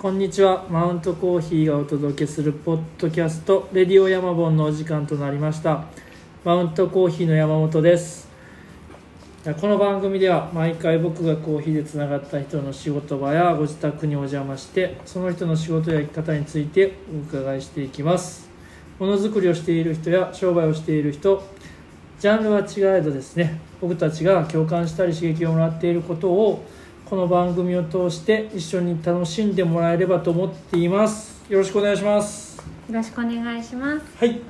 こんにちは。マウントコーヒーがお届けするポッドキャストレディオヤマボンのお時間となりました。マウントコーヒーの山本です。この番組では毎回僕がコーヒーでつながった人の仕事場やご自宅にお邪魔してその人の仕事や生き方についてお伺いしていきます。ものづくりをしている人や商売をしている人ジャンルは違えどですね僕たちが共感したり刺激をもらっていることをこの番組を通して一緒に楽しんでもらえればと思っていますよろしくお願いしますよろしくお願いします。はい今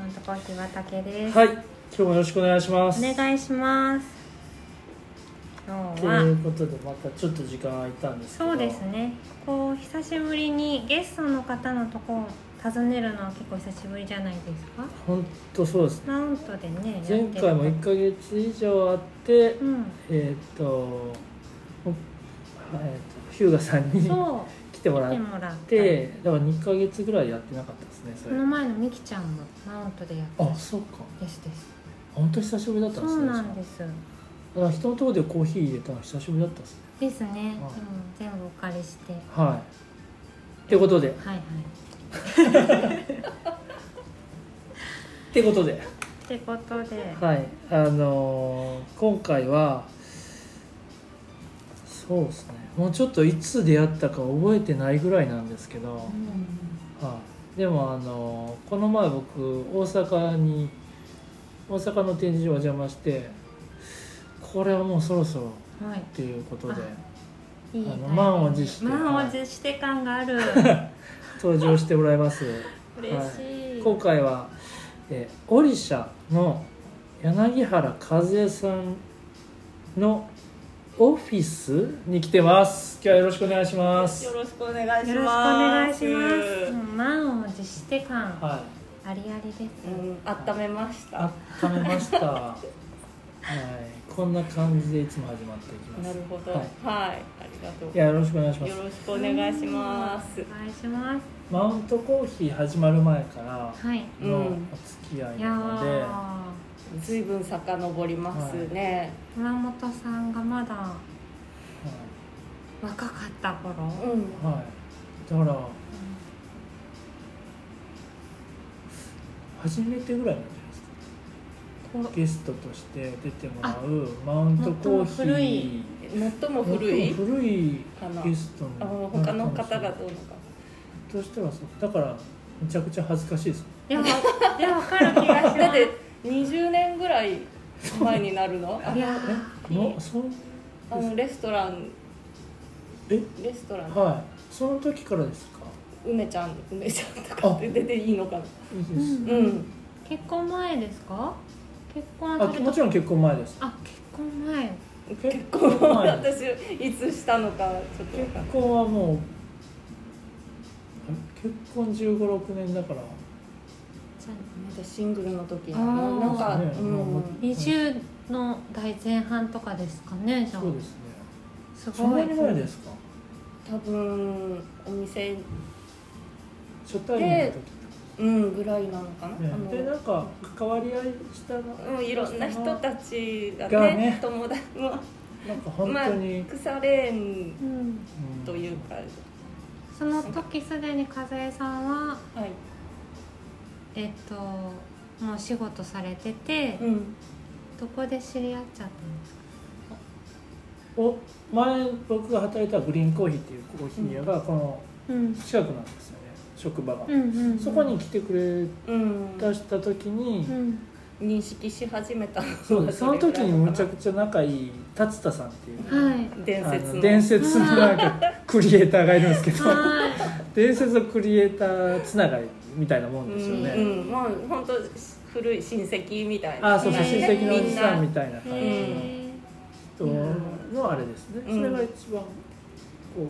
日もよろしくお願いしますお願いします。今日とはいうことでまたちょっと時間空いたんですけどそうですね。こう久しぶりにゲストの方のとこを訪ねるのは結構久しぶりじゃないですか？本当そうですねマウントでね。前回も1ヶ月以上あって、うん。えっ、とおえーと日向さんにそ来てもう。らっ来てだから2ヶ月ぐらいやってなかったですねその前のみきちゃんもマウントでやってあそうかですです。本当久しぶりだったんですねそうなんです。だから人のところでコーヒー入れたの久しぶりだったですねですね。うんはい全部お借りして。はいってことではいはい。ってことでってことで。はいあのー今回はそうですねもうちょっといつ出会ったか覚えてないぐらいなんですけど、はい、でもあのーこの前僕大阪に大阪の展示場お邪魔してこれはもうそろそろはい。っ。ていうことでいいあの満を持して満を持して感がある。登場してもらいます。嬉しい、今回は、えー、オリシャの柳原和恵さんのオフィスに来てます。今日はよろしくお願いします。よろしくお願いします。よろしくお願いします。もう満を持して感はい。ありありです、うん、温めました。温めました。はい。こんな感じでいつも始まっていきます。なるほど。ははい。い、ありがとう。いやよろしくお願いします。よろしくお願いします。お願いします。マウントコーヒー始まる前からはい。のおうん。付き合いなので、ーずいぶん遡りますね。熊本さんがまだは若かった頃、うん。いはい、だから初めてぐらいなんじゃないですか。こゲストとして出てもらうマウントコーヒー。最も古い最も古い。最も古いかな。ゲストあの他の方がどうのか。としたらそう。だからめちゃくちゃ恥ずかしいですでもでも分かる気がします。だって20年ぐらい前になるの？あのそう？あのレストラン。え？レストラン。はい。その時からですか？梅ちゃん梅ちゃんとかって出ていいのかな？いいです、うんうん。結婚前ですか？結婚あもちろん結婚前です。あ結婚前。結結婚前。私いつしたのかちょっとわ結。婚はもう結婚1 5六6年だから。じシングルの時あー。なんか、ね。うん、20の代前半とかですかねじゃあ。そうですね。すごい。ですか？多分お店。初対面の時うんぐらいなのかな、ね。あのでなんか関わり合いしたの？うん、いろんな人たちがねがね。友達も。なんか本まあ当に、腐れんうん。うん。というか、その時すでに和江さんははい、えっともう仕事されてて、うん、どこで知り合っちゃったんですか？お前僕が働いたグリーンコーヒーっていうコーヒー屋がこのうん。近くなんですよね職場が、うんうんうん。そこに来てくれうん、出した時に、うん。認識し始めたそうその時にむちゃくちちゃ仲いい達田さんっていう、はい。あ伝説の。の伝説のなんかクリエイターがいるんですけど。はい。伝説のクリエイターつながりみたいなもんですよね、うん、うん、もう本当古い親戚みたいな。あそうそう親戚のおじさんみみたいな感じの。へ人のあれですね、うん。それが一番こ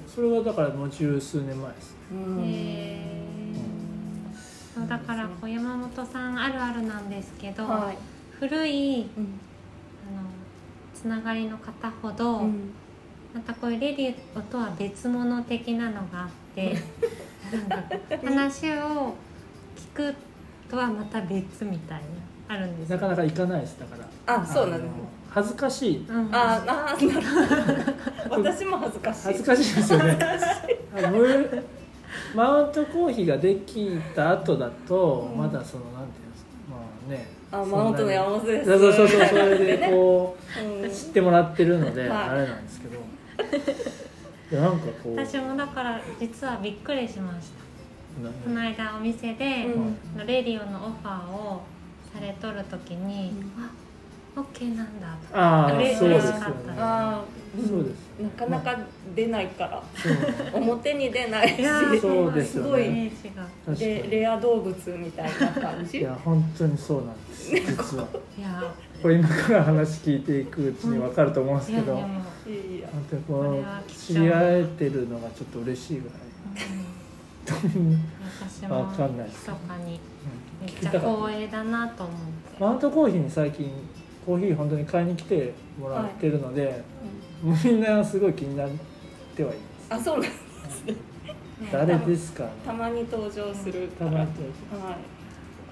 うそれはだからもう十数年前ですね。そうだからこう山本さんあるあるなんですけど、はい、古いうん。あのつながりの方ほど、うん。またこういうレディオとは別物的なのがあってなんか話を聞くとはまた別みたいな。あるんですよ。なかなか行かないですだからあそうなんですの恥ずかしい。うん、ああなるほど。私も恥ずかしい。恥ずかしいですよね。あむマウントコーヒーができた後だと、うんまだそのなんていうんですか。まあね。あマウントの山本です。そうそうそうそれでこうんう知ってもらってるので、はい。あれなんですけど。いやなんかこう。私もだから実はびっくりしました。なこの間お店で、うん。レディオのオファーをされとる時に、うん。あオッケーなんだとああうれそうですよね。嬉しかったあーそうですなかなか出ないから表に出ないしそうですよね。すごいイメージが。確かに。レレア動物みたいな感じ。いや本当にそうなんです 実は。いやこれ今から話聞いていくうちに分かると思うんですけど、いやでも、いやいや。本当にこう知り合えてるのがちょっと嬉しいぐらい。うん、私もわかんないです密かに。うんめっちゃ光栄だなと思って。マウントコーヒーに最近コーヒー本当に買いに来てもらってるので、みんなすごい気になってはいまあそうなんす 誰ですかたまに登場するたまにっ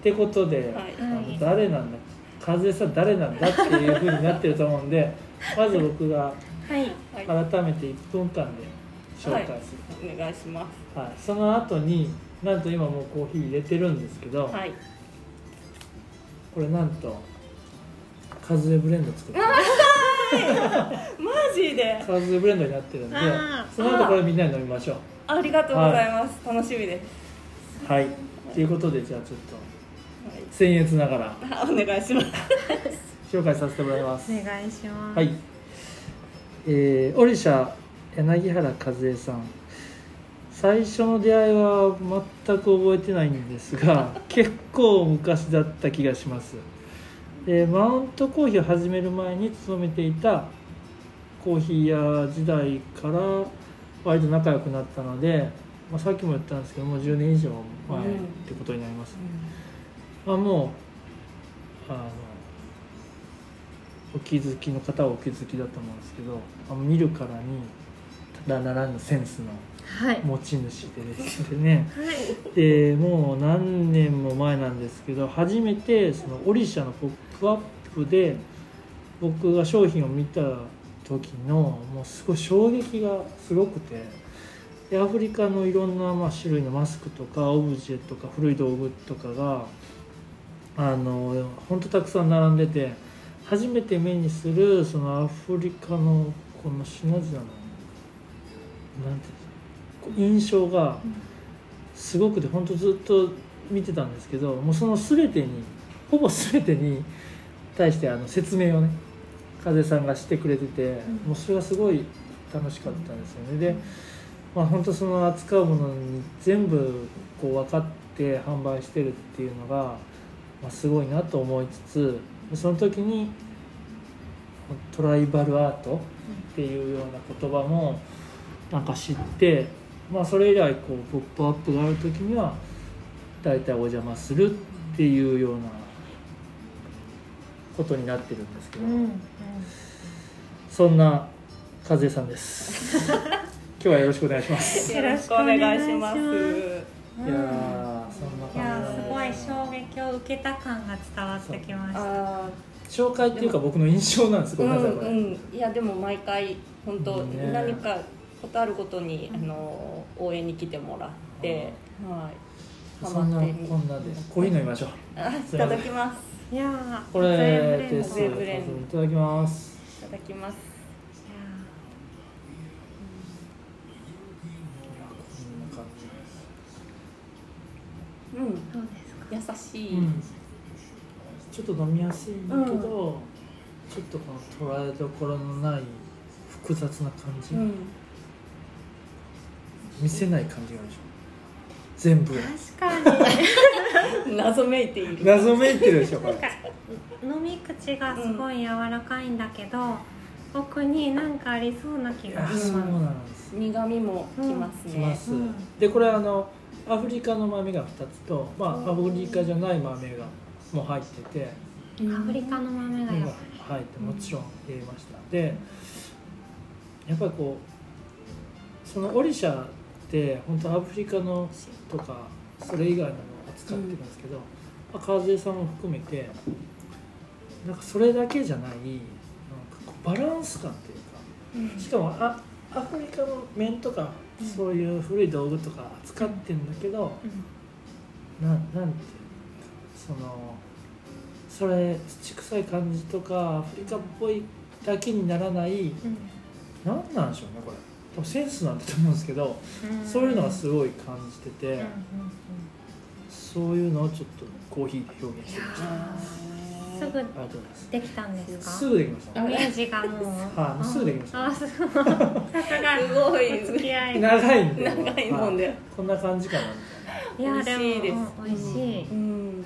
てことで、いはい。あのはい。誰なんだ？風さん誰なんだ？っていうふうになってると思うんでまず僕がはい。はい改めて1分間で紹介する、お願いします。はいその後になんと今もうコーヒー入れてるんですけど、はい。これなんとカズエブレンド作ってマジで。カズエブレンドになってるんでその後これみんなで飲みましょう。ありがとうございます、楽しみです、はい。ということでじゃあちょっと僭越ながら。はい、お願いします。紹介させてもらいます。お願いします。はい、えー、オリシャ柳原和恵さん。最初の出会いは全く覚えてないんですが 結構昔だった気がします。でマウントコーヒーを始める前に勤めていたコーヒー屋時代から割と仲良くなったので、まあ、さっきも言ったんですけどもう10年以上前ってことになります、まあ、もうあのお気づきの方はお気づきだと思うんですけどあの見るからにただならぬセンスのはい。持ち主でですね。はい。でもう何年も前なんですけど初めてそのオリシャのポップアップで僕が商品を見た時のもうすごい衝撃がすごくてでアフリカのいろんなまあ種類のマスクとかオブジェとか古い道具とかがあの本当たくさん並んでて初めて目にするそのアフリカのこの品々のなんて印象がすごくて本当ずっと見てたんですけどもうその全てにほぼ全てに対してあの説明をね風さんがしてくれてて、もうそれがすごい楽しかったんですよね。で、まあ、本当その扱うものに全部こう分かって販売してるっていうのが、まあ、すごいなと思いつつその時にトライバルアートっていうような言葉もなんか知って、まあ、それ以来こう「ポップアップがある時には大体お邪魔するっていうようなことになってるんですけど、うんうん。そんな和江さんです。今日はよろしくお願いします。いよろしくお願いします。やーそんな感じ。ーすごい衝撃を受けた感が伝わってきました。あ紹介っていうか僕の印象なんですーごめんなさいこれ、うんうん。いやでも毎回本当、ね何かことあるごとに、あの応援に来てもらって、はい。そんなこんなでコーヒー飲みましょう。あいただきます。いやーこれですいただきます。いただきます。うん。ーどうですか？優しい、うん、ちょっと飲みやすいんだけど、ちょっとこの捉えどころのない複雑な感じ、うん見せない感じがあるでしょ。全部。確かに。謎めいている。謎めいてるでしょこれ。なんか飲み口がすごい柔らかいんだけど、奥になんかありそうな気がします。あそうなんです。苦味もきますね、きます、うん。でこれあのアフリカの豆が2つと、まあ、うん。アフリカじゃない豆がもう入ってて、うん。アフリカの豆が。やっぱ入ってもちろん入れました、でやっぱりこうそのオリシャって本当アフリカのとかそれ以外のものを扱ってるんですけど、まあ、川添さんも含めてなんかそれだけじゃないなんかこうバランス感っていうかうん。しかもあアフリカの面とかそういう古い道具とか使ってんだけど、ななんていうのそのそれ土臭い感じとかアフリカっぽいだけにならないなんなんでしょうねこれセンスなんだと思うんですけど、そういうのがすごい感じてて、そういうのをちょっとコーヒーで表現してみました。すぐありがとうございます。できたんですか？すぐできました。イメージがもう。はいすぐできました。あそう。さすごいお付き合い長いんで。長いもんで。はい。こんな感じかな。みいやでも美味しいです。美味しい。うん。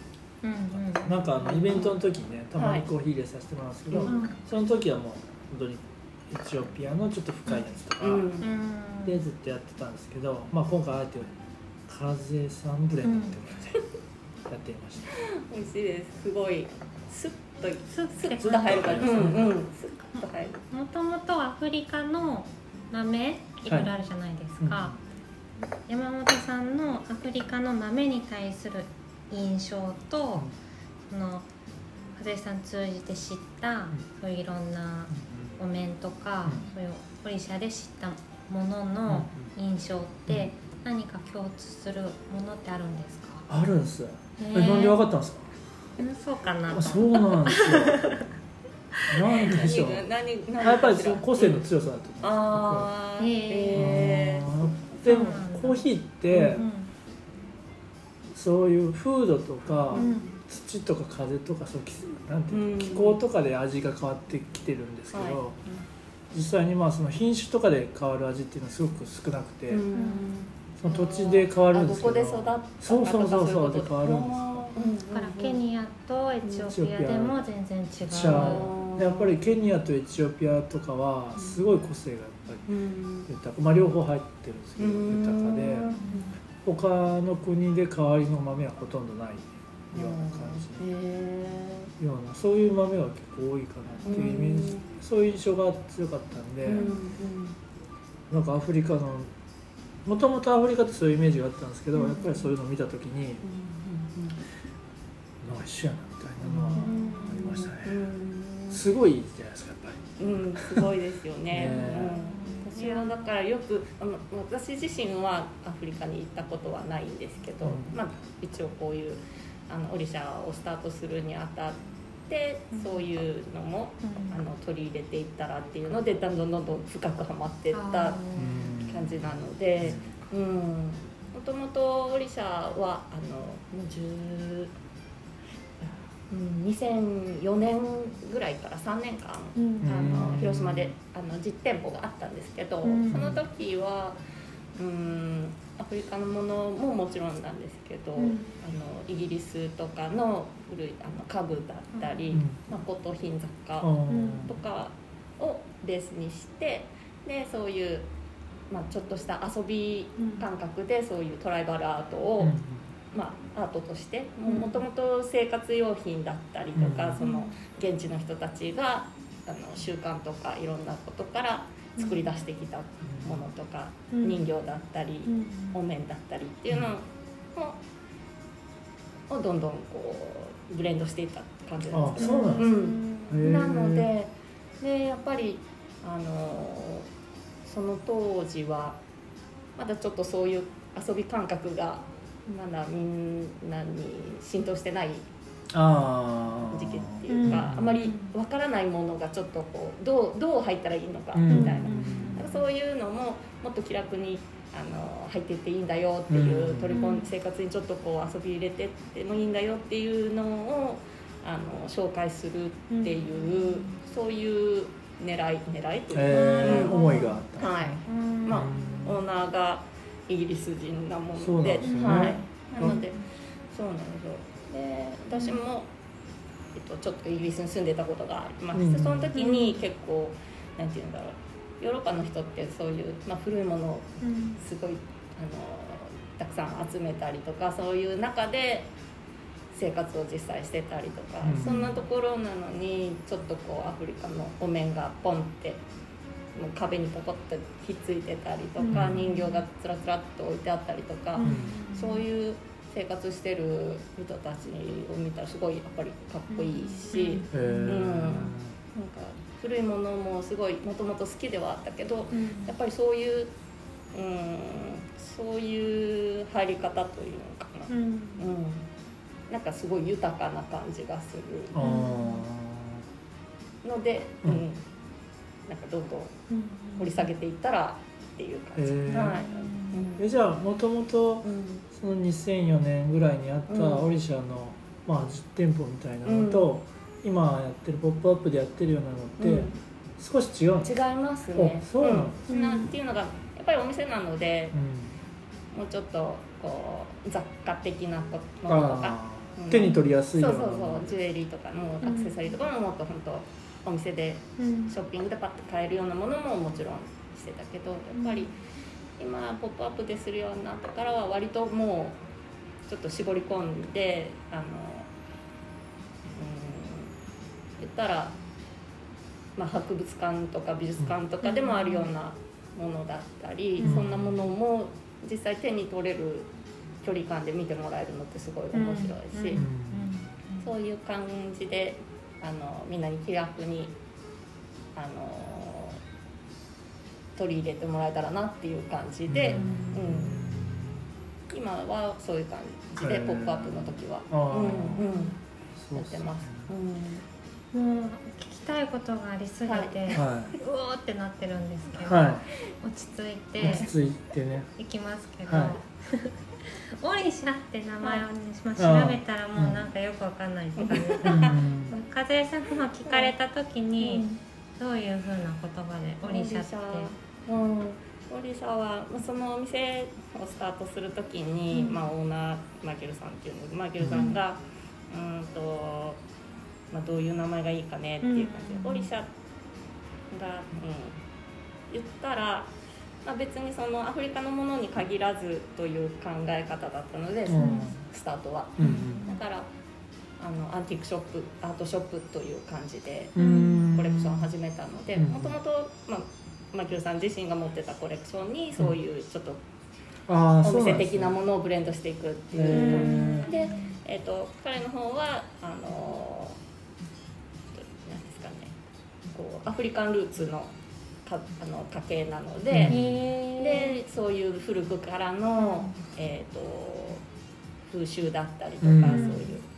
ななんかあのイベントの時にねたまにコーヒー入れさせてもらうんですけど、その時はもう本当にエチオピアのちょっと深いやつとか、うん。うん。でずっとやってたんですけど、まあ、今回あえて風さんブレンドってことでやってみました、美味しいです。すごい。スッとスッてスッと入る感じ。ううん。んうん。スッと入る。もともとアフリカの豆いろいろあるじゃないですか、山本さんのアフリカの豆に対する印象と、その和江さん通じて知った、そういういろんなお面とか、うん。そういうオリシャで知ったものの印象って何か共通するものってあるんですか、あるんですえなんで分かったんですか？うんそうかな。あそうなんですよ。なんでしょう。何が何何やっぱりその個性の強さだと思あーへへうん。でもコーヒーって、うんそういう風土とか、うん。土とか風とかそうきなんていう気候とかで味が変わってきてるんですけど、はい実際にまあその品種とかで変わる味っていうのはすごく少なくて、うん。その土地で変わるんですけどあどこで育ったそうそうそうそうでとか変わるんですよ。うん。だからケニアとエチオピアでも全然違う違うでやっぱりケニアとエチオピアとかはすごい個性がやっぱりうん。豊か、まあ、両方入ってるん。ですけどうん。豊かで他の国で代わりの豆はほとん。どないような感じへようなそういう豆が結構多いかなっていうイメージ。うん。そういう印象が強かったんで、ーうん。なんかアフリカのもともとアフリカってそういうイメージがあったんですけど、うん。やっぱりそういうのを見た時にうんなんか一緒やなみたいなのはありましたね、うんすごいじゃないですかやっぱり。うん、すごいですよね。ねうん、私はだからよくあの私自身はアフリカに行ったことはないんですけど、うん。まあ一応こういうあのオリシャをスタートするにあたっそういうのも、うん。あの取り入れていったらっていうのでだんだんどんどん深くはまっていったあ感じなので、うん、もともとオリシャはあのもう10うん2004年ぐらいから3年間ーうん。あうん。の広島であの実店舗があったんですけど、うん。その時はうん。アフリカのものももちろんなんですけど、うん。あのイギリスとかの古いあの家具だったり、うん。まあ、骨董品雑貨うんとかをベースにしてでそういう、まあ、ちょっとした遊び感覚でそういうトライバルアートを、まあ、アートとしてうん。もともと生活用品だったりとか、うん。その現地の人たちがあの習慣とかいろんなことから作り出してきたものとか、うん。人形だったり、うん。お面だったりっていうのを,、をどんどんこうブレンドしていった感じなんあですけど。そうなんですね。うん。へー。なのででやっぱりあのその当時はまだちょっとそういう遊び感覚がまだみんなに浸透してないああ時期っていうか、うん。あまりわからないものがちょっとこうどうどう入ったらいいのかうんみたいな、うん。なんかそういうのももっと気楽にあの入っていっていいんだよっていう、うん。取り込ん生活にちょっとこう遊び入れてってもいいんだよっていうのをあの紹介するっていう、そういう狙い狙いというか、思いがあった。はい。うん。まあうんオーナーがイギリス人なもそうのでなんですよね。はい、なのでそうなんですよで私も、えっと、ちょっとイギリスに住んでたことがありまして、うん。その時に結構なんて言うんだろう。ヨーロッパの人ってそういう、まあ、古いものをうん。すごいあのたくさん集めたりとかそういう中で生活を実際してたりとか、うん。そんなところなのにちょっとこうアフリカのお面がポンってもう壁にポコッとひっついてたりとか、うん。人形がつらつらっと置いてあったりとか、うん。そういう生活してる人たちを見たらすごいやっぱりかっこいいし、へー。うん。なんか古いものもすごいもともと好きではあったけどうん。やっぱりそういううんそういう入り方というのかな、うん。うん、なんかすごい豊かな感じがする。あので、ううん。んなんかどんどんうん掘り下げていったらっていう感じ、はい、ーえじゃあもともとうんその2004年ぐらいにあったうん。オリシャの、まあ、実店舗みたいなのと、今やってる「ポップアップでやってるようなのって、うん。少し違う違いますね。あそうなの。うん。なんていうのがやっぱりお店なのでうん。もうちょっとこう雑貨的なものとか。あうん。ー手に取りやすいようなそうそうそう。ジュエリーとかもアクセサリーとかももっと本当お店でうん。ショッピングでパッと買えるようなものももちろんしてたけどやっぱり今「ポップアップでするようになってからは割ともうちょっと絞り込んであのうん言ったら、まあ、博物館とか美術館とかでもあるようなものだったり、うんそんなものも実際手に取れる距離感で見てもらえるのってすごい面白いし。うんそういう感じであのみんなに気楽にあの取り入れてもらえたらなっていう感じで、うん。今はそういう感じで「へー。ポップアップの時は、うんうん、やってます。もう聞きたいことがありすぎて、ははうおーってなってるんですけど、い。は落ち着いいて落ち着いてね。いきますけど、はい。オリシャって名前をね、まあ、調べたらもうなんかよくわかんないって感じで、うん。和江さんが聞かれた時に、どういうふうな言葉でオリシャって？うん、オリシャはまあそのお店をスタートするときに、うん。まあ、オーナーマイケルさんっていうのマイケルさんが、うん。とまあ、どういう名前がいいかねっていう感じで、うん。オリシャが、うん、言ったら、まあ、別にそのアフリカのものに限らずという考え方だったので、うん。スタートは。うんだからあのアンティークショップアートショップという感じでうん。コレクションを始めたのでうん。もともとマキューさん自身が持ってたコレクションにそういうちょっとお店的なものをブレンドしていくっていうへで、えー、と彼の方はあの何ですかねこうアフリカンルーツのかあの家系なので、でそういう古くからの、えー、と風習だったりとか、うん。そういう、うん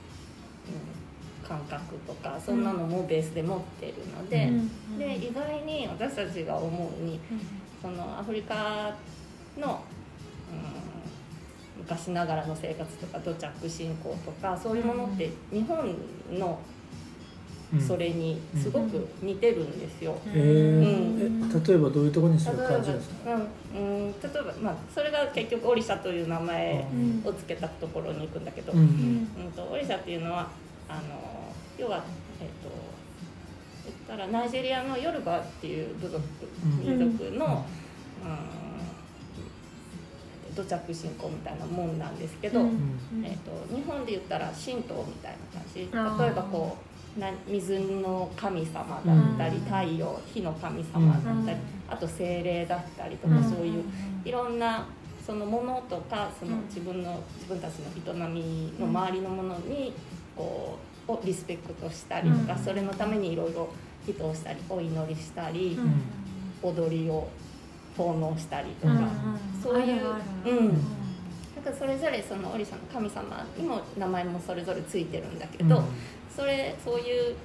感覚とかそんなのもベースで持ってるので、うん。で意外に私たちが思うにそのアフリカの、うん、昔ながらの生活とか土着信仰とかそういうものって日本のうん。それにすごく似てるんですよ。えー。え例えばどういうところにそ例えば、れを感じるんですか？うんうん、例えば、まあ、それが結局オリシャという名前うん。をつけたところに行くんだけど、ううん。んとオリシャっていうのはあの要は、えっと言ったらナイジェリアのヨルバっていう部族うん。民族の、うん、土着信仰みたいなもんなんですけど、うん。うんえっと日本で言ったら神道みたいな感じ。例えばこうな水の神様だったり、うん。太陽火の神様だったり、うん。あと精霊だったりとか、うん。そういういろんなそのものとかそのうん。自分の自分たちの営みの周りのものにこうをリスペクトしたりとか、うん。それのためにいろいろ祈祷したりお祈りしたり、踊りを奉納したりとか、そういううん。なんかそれぞれそのオリシャの神様にも名前もそれぞれついてるんだけど、それそういう、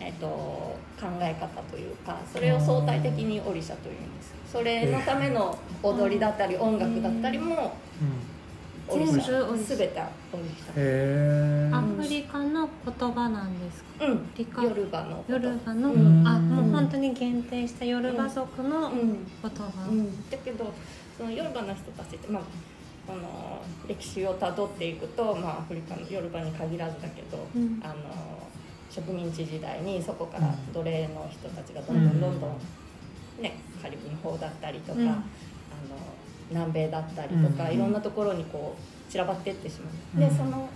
えっと考え方というかそれを相対的にオリシャというんですそれのための踊りだったり音楽だったりも全部オリシャャ全てオリシへえアフリカの言葉なんですか？ャうん。リカ？ヨルバのヨルバの、うん。あもう本当に限定したヨルバ族のうん。言葉、うん、だけどそのヨルバの人たちって、まあ、この歴史をたどっていくと、まあ、アフリカのヨルバに限らずだけど、うん。あの植民地時代にそこからうん。奴隷の人たちがどんどんどんどん、ね、カリブの方だったりとか、うん。あの南米だったりとか、うんいろんなところにこう散らばっていってしまう。でうん。その、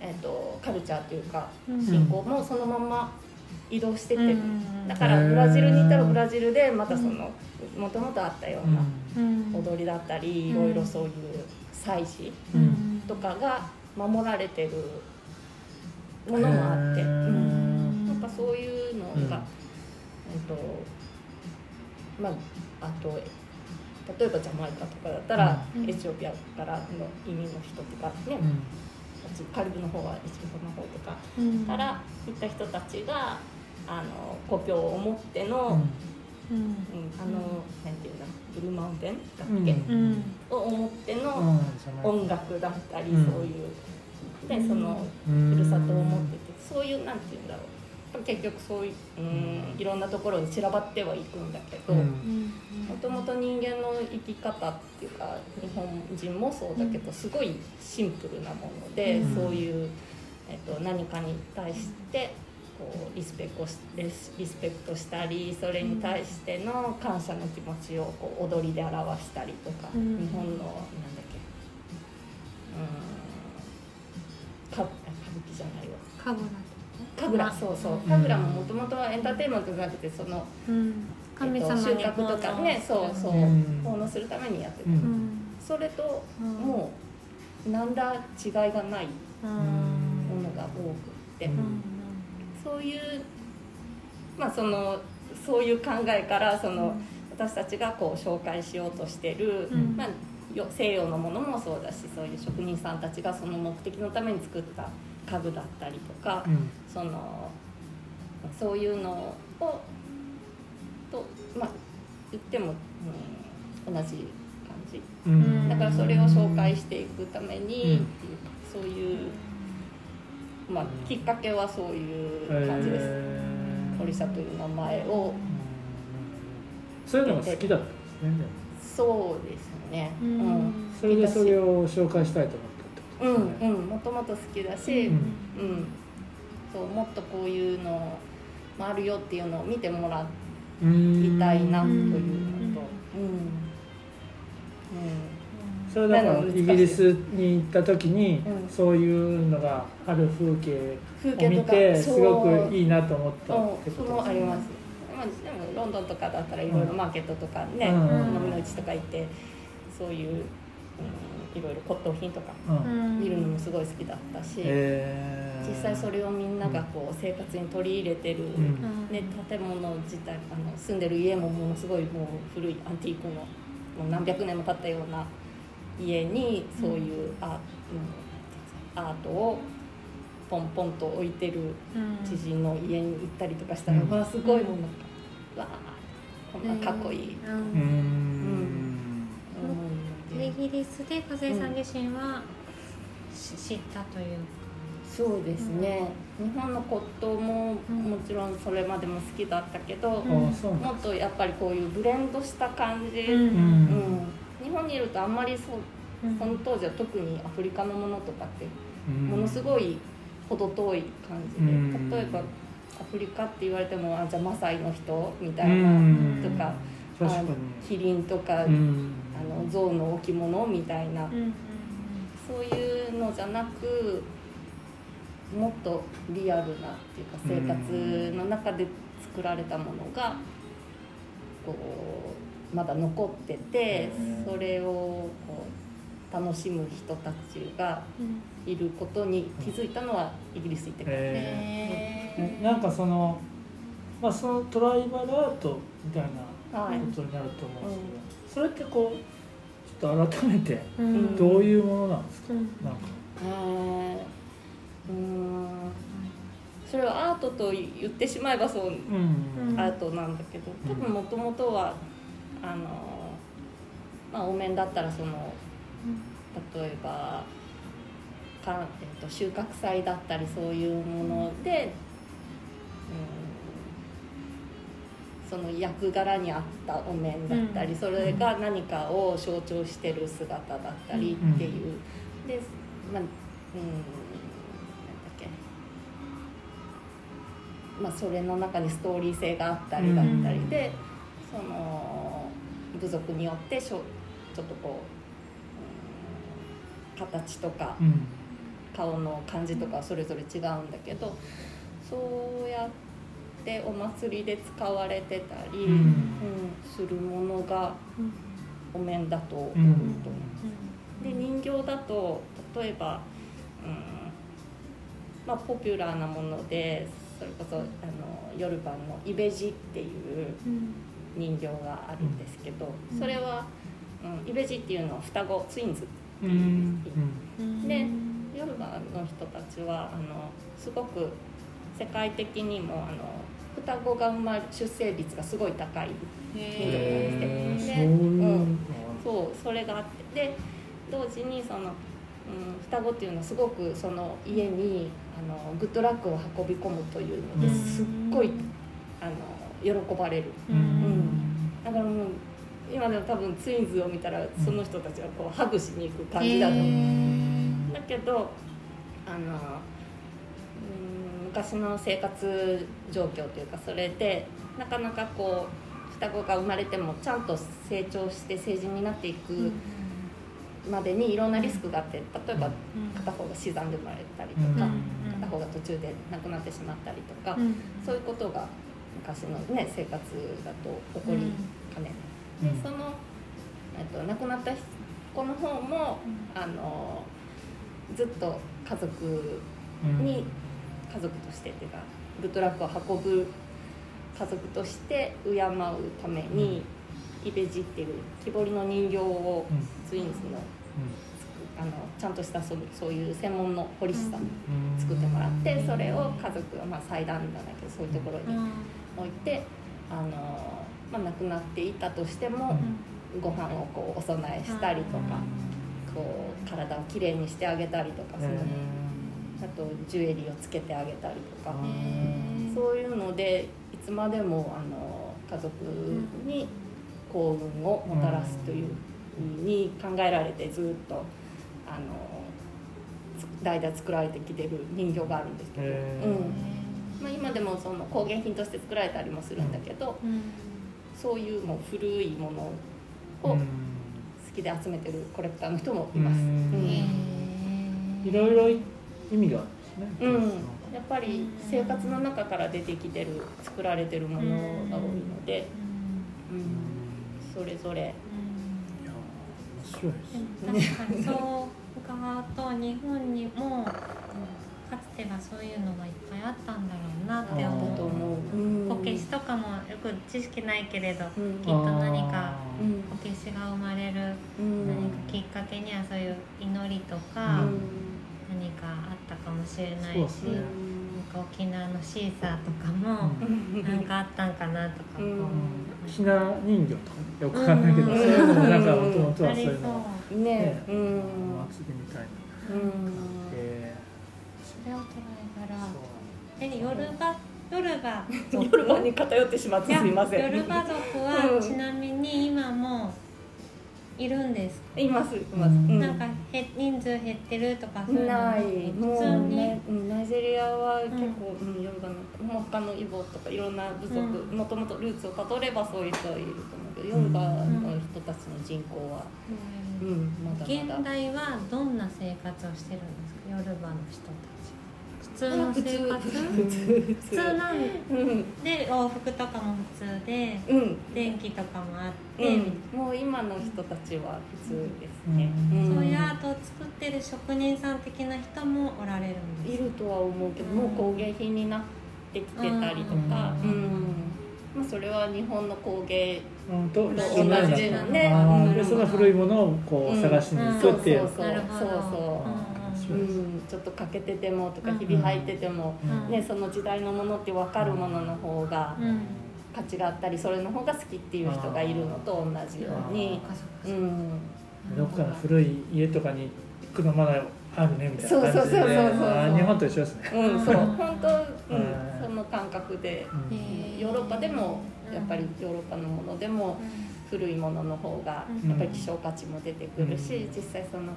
えー、とカルチャーというかうん。信仰もそのまま移動してってる、うんだからブラジルに行ったらブラジルでまたそのもともとあったようなうん。踊りだったりいうん。ろいろそういう祭事うん。とかが守られてるものもあって、うん。なんかそういうのが、とまああと例えばジャマイカとかだったら、うん。エチオピアからの移民の人とかね、うん。カリブの方はエチオピアの方とかうんから行った人たちがあの故郷を持っての、うん。うん。うんあの、なんていうんだブルーマウンテンだっけ、うん。うんを思ってのうん。音楽だったり、うん。そういうでそのうんふるさとを持っててそういうなんていうんだろう結局そういううん。いろんなところに散らばってはいくんだけど。もともと人間の生き方っていうか日本人もそうだけどすごいシンプルなもので、うん。そういう、えっと、何かに対してこうリスペクトしリスペクトしたりそれに対しての感謝の気持ちをこう踊りで表したりとか、うん。日本のなんだっけうん。か歌舞伎じゃないよかぶら神楽。そうそう。神楽ももともとはエンターテインメントじゃなくてそのうん。神様にえっと収穫とかねそうそう。うん。奉納するためにやってた、それとうん。もう何ら違いがないうん。ものが多くって、うん。そういうまあそのそういう考えからその、うん私たちがこう紹介しようとしてる、うん。まあ、よ西洋のものもそうだしそういう職人さんたちがその目的のために作った家具だったりとか、うんそのそういうのをとまあ言っても、うん、同じ感じ。うん。だからそれを紹介していくために、うん。っていうかそういう、まあ、きっかけはそういう感じです。へー。堀社という名前を。うん。そういうのが好きだったんですねそうですね。ううん。ん、それでそれを紹介したいと思ったってうことですね。んうん。もともと好きだし、ううんんそうもっとこういうのもあるよっていうのを見てもらいたいなというのと、うんそれだからイギリスに行った時に、うん。そういうのがある風景風を見てすごくいいなと思ったってことれもあります、まあ、でもロンドンとかだったらいろいろマーケットとかね、うん。飲みの市とか行ってそういう、うん、いろいろ骨董品とかうん。見るのもすごい好きだったし、えー。実際それをみんながこう生活に取り入れてる、うん。ね、建物自体あの住んでる家もものすごいもう古いアンティークのもう何百年も経ったような家にそういうア,、うん、アートをポンポンと置いてるうん。知人の家に行ったりとかしたら、うん。わあすごいもうなんかわあこんなかっこいい、うんイギリスで風さん自身はし知ったというそうですね、日本の骨董もうん。もちろんそれまでも好きだったけど、うん。もっとやっぱりこういうブレンドした感じ、うん。ううん。ん日本にいるとあんまりそううん。その当時は特にアフリカのものとかってうん。ものすごい程遠い感じで、うん。例えばアフリカって言われてもあじゃあマサイの人みたういな、ん。とか確かあキリンとか、の象の置物みたいな、うんうんそういうのじゃなくもっとリアルなっていうか生活の中で作られたものがこうまだ残っててうん。それをこう楽しむ人たちがうん。いることに気づいたのはイギリス行ってから、へへー。なんかそのまあそのトライバルアートみたいなはい。ことになると思うんですけど、それってこうと改めてどういうものなんですか、うん。なんか。えー。うーん。それはアートと言ってしまえばそううん。うんアートなんだけど多分もともとはあの、まあ、お面だったらその例えばか、えっと収穫祭だったりそういうもので、うん、その役柄に合ったお面だったり、うん。それが何かを象徴してる姿だったりっていう、でまあうんなんだっけ。まあそれの中にストーリー性があったりだったりで、その部族によってしょちょっとこう、うん形とかうん。顔の感じとかはそれぞれ違うんだけどそうやってお祭りで使われてたり、うん。うんするものがうんお面だと思うとう。ん。思う。で人形だと例えば、うんまあ、ポピュラーなものでそれこそあのヨルバンのイベジっていううん。人形があるんですけど、うん。それは、うん、イベジっていうのは双子ツインズうん。うんうん。でヨルバの人たちはあのすごく世界的にもあの双子が生まれ出生率がすごい高い。へー。でそうんそうそれがあって。で同時にその、うん、双子っていうのはすごくその家にあのグッドラックを運び込むというのですっごいあの喜ばれる。ううん。んだからもう今でも多分ツインズを見たらその人たちはこうハグしに行く感じだと思う。だけどあの、うん、昔の生活状況というかそれでなかなかこう双子が生まれてもちゃんと成長して成人になっていくまでにいろんなリスクがあって例えば片方が死産で生まれたりとか、うん。片方が途中で亡くなってしまったりとか、うん。そういうことが昔の、ね、生活だと起こりかねない。うん。でその、えっと、亡くなった子の方もあのずっと家族うん。に家族としてっていうかグッドラックを運ぶ家族として敬うために、イベジっていう木彫りの人形をうん。ツインズのあのちゃんとしたそうそういう専門の彫り師さんにうん。作ってもらってそれを家族が、まあ、祭壇じゃないけどそういうところにうん。置いてあの、まあ、亡くなっていたとしても、ご飯をこうお供えしたりとか、こう体をきれいにしてあげたりとかする、あとジュエリーをつけてあげたりとか、そういうのでいつまでもあの家族に幸運をもたらすというふうに考えられてずっとあのつ代々作られてきてる人形があるんですけど、うん。まあ、今でもその工芸品として作られたりもするんだけど、うん。そういうもう古いものを好うん。きで集めてるコレクターの人もいます。いろいろ意味があるんですね。うん、やっぱり生活の中から出てきてる作られてるものが多いので、うん、それぞれ。いや面白いです。確かにそう伺うと日本にもかつてはそういうのがいっぱいあったんだろうなってだ思う。と思う。うん。こけしとかもよく知識ないけれどうん。きっと何かうん。こけしが生まれる。うん。何かきっかけにはそういう祈りとうかん何かあったかもしれないしね。なんか沖縄のシーサーとかもなんかあったんかなとかこううん。ひな人形とかよくわかんないけど、うん。そういうのもなんかもともとはそういうの。そね。ね。うん。お祭りみたいな。うん。えれを捉えたら。えヨルバヨルバヨルバに偏ってしまってすみません。ヨルバ族うん。はちなみに今もいるんですか、いますいます。うん。うん。なんかへ人数減ってるとかそういうのない。もう普通に、ねうんナイジェリアは結構、うん。ヨルバの他のイボとかいろんな部族うもともとルーツをたどればそういう人はいると思うけどヨルバの人たちの人口は、ううんん、まだ現まだ。代はどんな生活をしてるんですか？ヨルバの人たち。普通の生活？普通普普通なんうんで往復とかも普通でうん。電気とかもあって、うん、もう今の人たちは普通ですね、うん。そういうアートを作ってる職人さん的な人もおられるんです。いるとは思うけど、うん。もう工芸品になってきてたりとか、ううん。んまあ、それは日本の工芸うん。と同じなんで。その古いものをこう探しに行くっていう。うんそうそう。そうそううんちょっと欠けててもとかうんひび入ってても、うん。ね、その時代のものって分かるものの方が価値があったりそれの方が好きっていう人がいるのと同じように。どっかの古い家とかに行くのまだあるねみたいな感じで、そうそうそうそうそうあー日本と一緒ですね。うん、そう。本当、うんうんその感覚でうん。へヨーロッパでもやっぱりヨーロッパのものでも古いものの方がうん。やっぱり希少価値も出てくるし、うん。実際その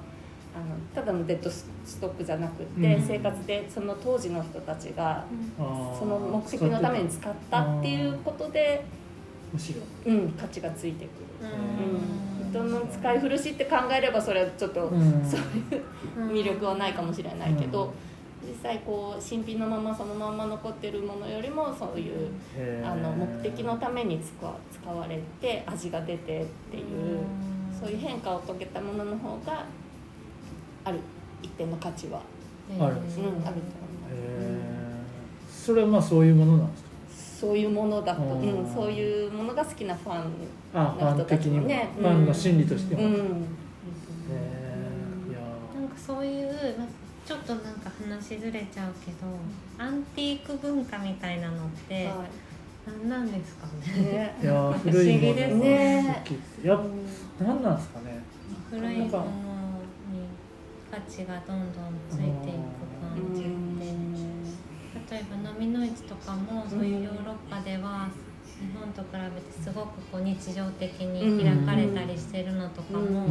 あのただのデッドストックじゃなくて、うん。生活でその当時の人たちがその目的のために使ったっていうことで、むしろ。うん、価値がついてくる。うん。うん、人の使い古しって考えればそれはちょっと、うん。そういう魅力はないかもしれないけど、実際こう新品のままそのまま残ってるものよりもそういうあの目的のために使わ使われて味が出てっていう、そういう変化を遂げたものの方がある一定の価値は、ある。うん、あると思う。へー。それはまあそういうものなんですか？そういうものだと、うん、そういうものが好きなファンあファン的にも、ねファンの心理としても、うん。へえいやなんかそういうまあちょっとなんか話ずれちゃうけどアンティーク文化みたいなのっては何なんですかいね？ね。いや古いもの不思議ですね。好きって。やっぱ何なんですかね。古いもの。に価値がどんどんついていく感じって例えば飲みの市とかもそういうヨーロッパでは日本と比べてすごくこう日常的に開かれたりしてるのとかも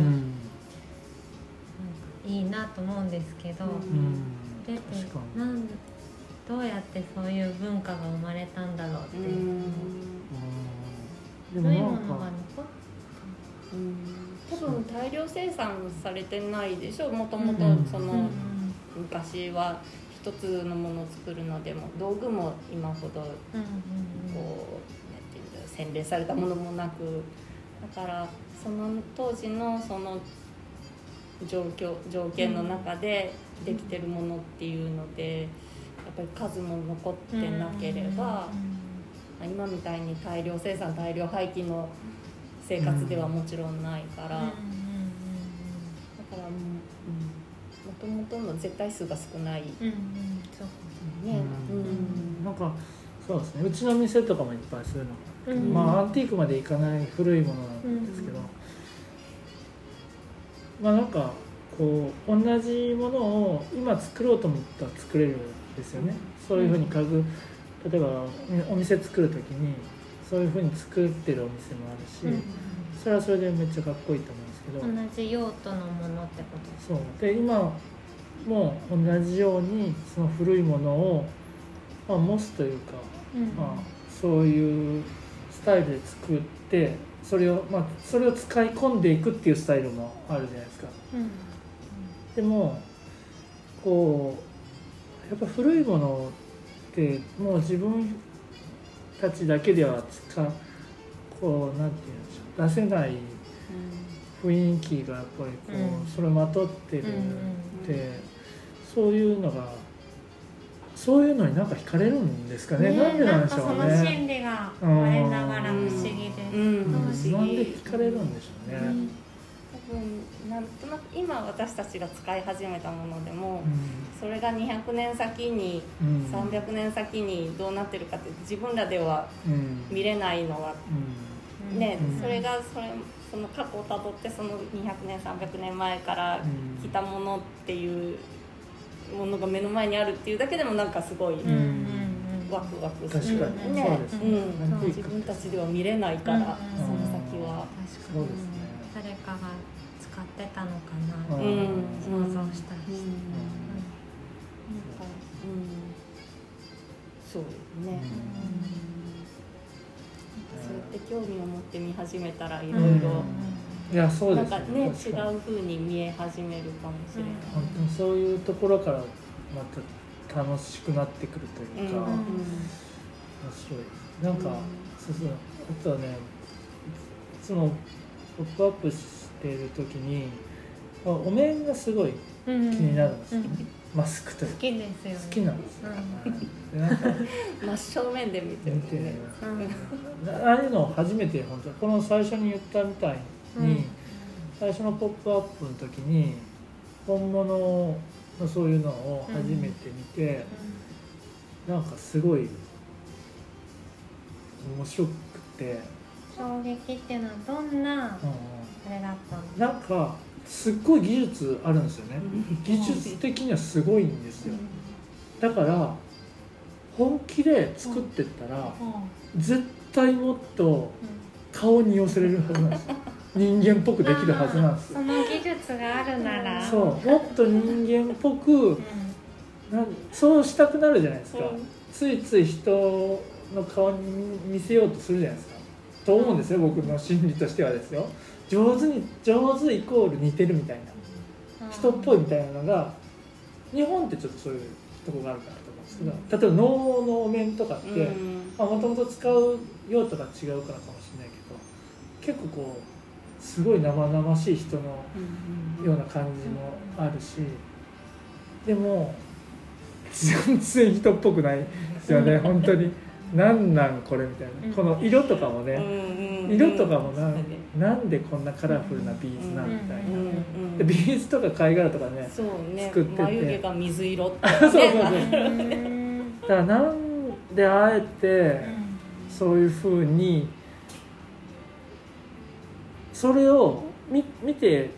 いいなと思うんですけど、でなんどうやってそういう文化が生まれたんだろうっていう、うん。でも古いものが残っ多分大量生産されてないでしょもともとうん。その、うん。昔は一つのものを作るのでも道具も今ほどこう、うんなんていうんだろう洗練されたものもなく。だからその当時のその状況条件の中でできてるものっていうのでやっぱり数も残ってなければ、今みたいに大量生産大量廃棄の生活ではもちろんないから、だからもう、もともとの絶対数が少ない。ね、うんうんうんそううん。なんかそうですね。うちの店とかもいっぱいそういうのがうん。まあアンティークまでいかない古いものなんですけど、うん。まあなんかこう同じものを今作ろうと思ったら作れるんですよね、そういうふうに家具例えばお店作る時にそういうふうに作ってるお店もあるし、うんそれはそれでめっちゃかっこいいと思うんですけど、同じ用途のものってこと？そう。で今も同じようにその古いものを、まあ、モスというか、うん。まあ、そういうスタイルで作ってそれを、まあ、それを使い込んでいくっていうスタイルもあるじゃないですか。うん。でもこうやっぱ古いものってもう自分たちだけでは使うこうなんていうんでしょう出せない雰囲気がやっぱりこう、うん。それをまとってるって、そういうのがそういうのになんか惹かれるんですかね。ねなんでなんでしょうなんかそのね心理が生まれながら不思議です、うん。うんなんで惹かれるんでしょうね、分なんとなく今私たちが使い始めたものでも、うそれが200年先に、んうん。300年先にどうなってるかって自分らではうん。見れないのはうん。ね、うん。それがそれその過去をたどってその200年300年前からうん。来たものっていうものが目の前にあるっていうだけでもなんかすごいうん。うんうんワクワクす確かに、るね。そうですね、うん。自分たちでは見れないから、うん。その先は。確かに。そうですね。誰かが使ってたのかな、うんうん。想像したりうん。して、なん。かうん。そうね、うん。そうやって興味を持って見始めたらいろうん。いろいやそうですなん。かね違う風に見え始めるかもしれない。本当にそういうところからまた楽しくなってくるというか、うん。面白いなん。か、うん。そうそうあとはねいつも「ポップアップしてる時にあお面がすごいうん気になるんですよね、うんマスクという好かきですよね。好きなんですよ、うん。でなんか 真正面で見てる見てね。うん。ああいうのを初めて本当この最初に言ったみたいに、うん。最初の「ポップアップの時に本物のそういうのを初めて見て、なんかすごい面白くて、衝撃っていうのはどんなうんあれだったんですなんかすっごい技術あるんですよね。技術的にはすごいんですよ。だから本気で作ってったら絶対もっと顔に寄せれるはずなんですよ。人間っぽくできるはずなんですよ。その技術があるなら。そう。もっと人間っぽくうんそうしたくなるじゃないですか、うん。ついつい人の顔に見せようとするじゃないですか。と思うんですよ、僕の心理としてはですよ上手に上手イコール似てるみたいな人っぽいみたいなのが日本ってちょっとそういうとこがあるかなと思うんですけど、例えば能のお面とかってもともと使う用途が違うからかもしれないけど結構こうすごい生々しい人のような感じもあるしでも全然人っぽくないですよね本当になんなんこれみたいな。この色とかもね。色とかもななんでこんなカラフルなビーズなんみたいな。でビーズとか貝殻とかねそうね。作ってて。眉毛が水色って そうそうそう。うん。だからなんであえてそういうふうにそれを見見て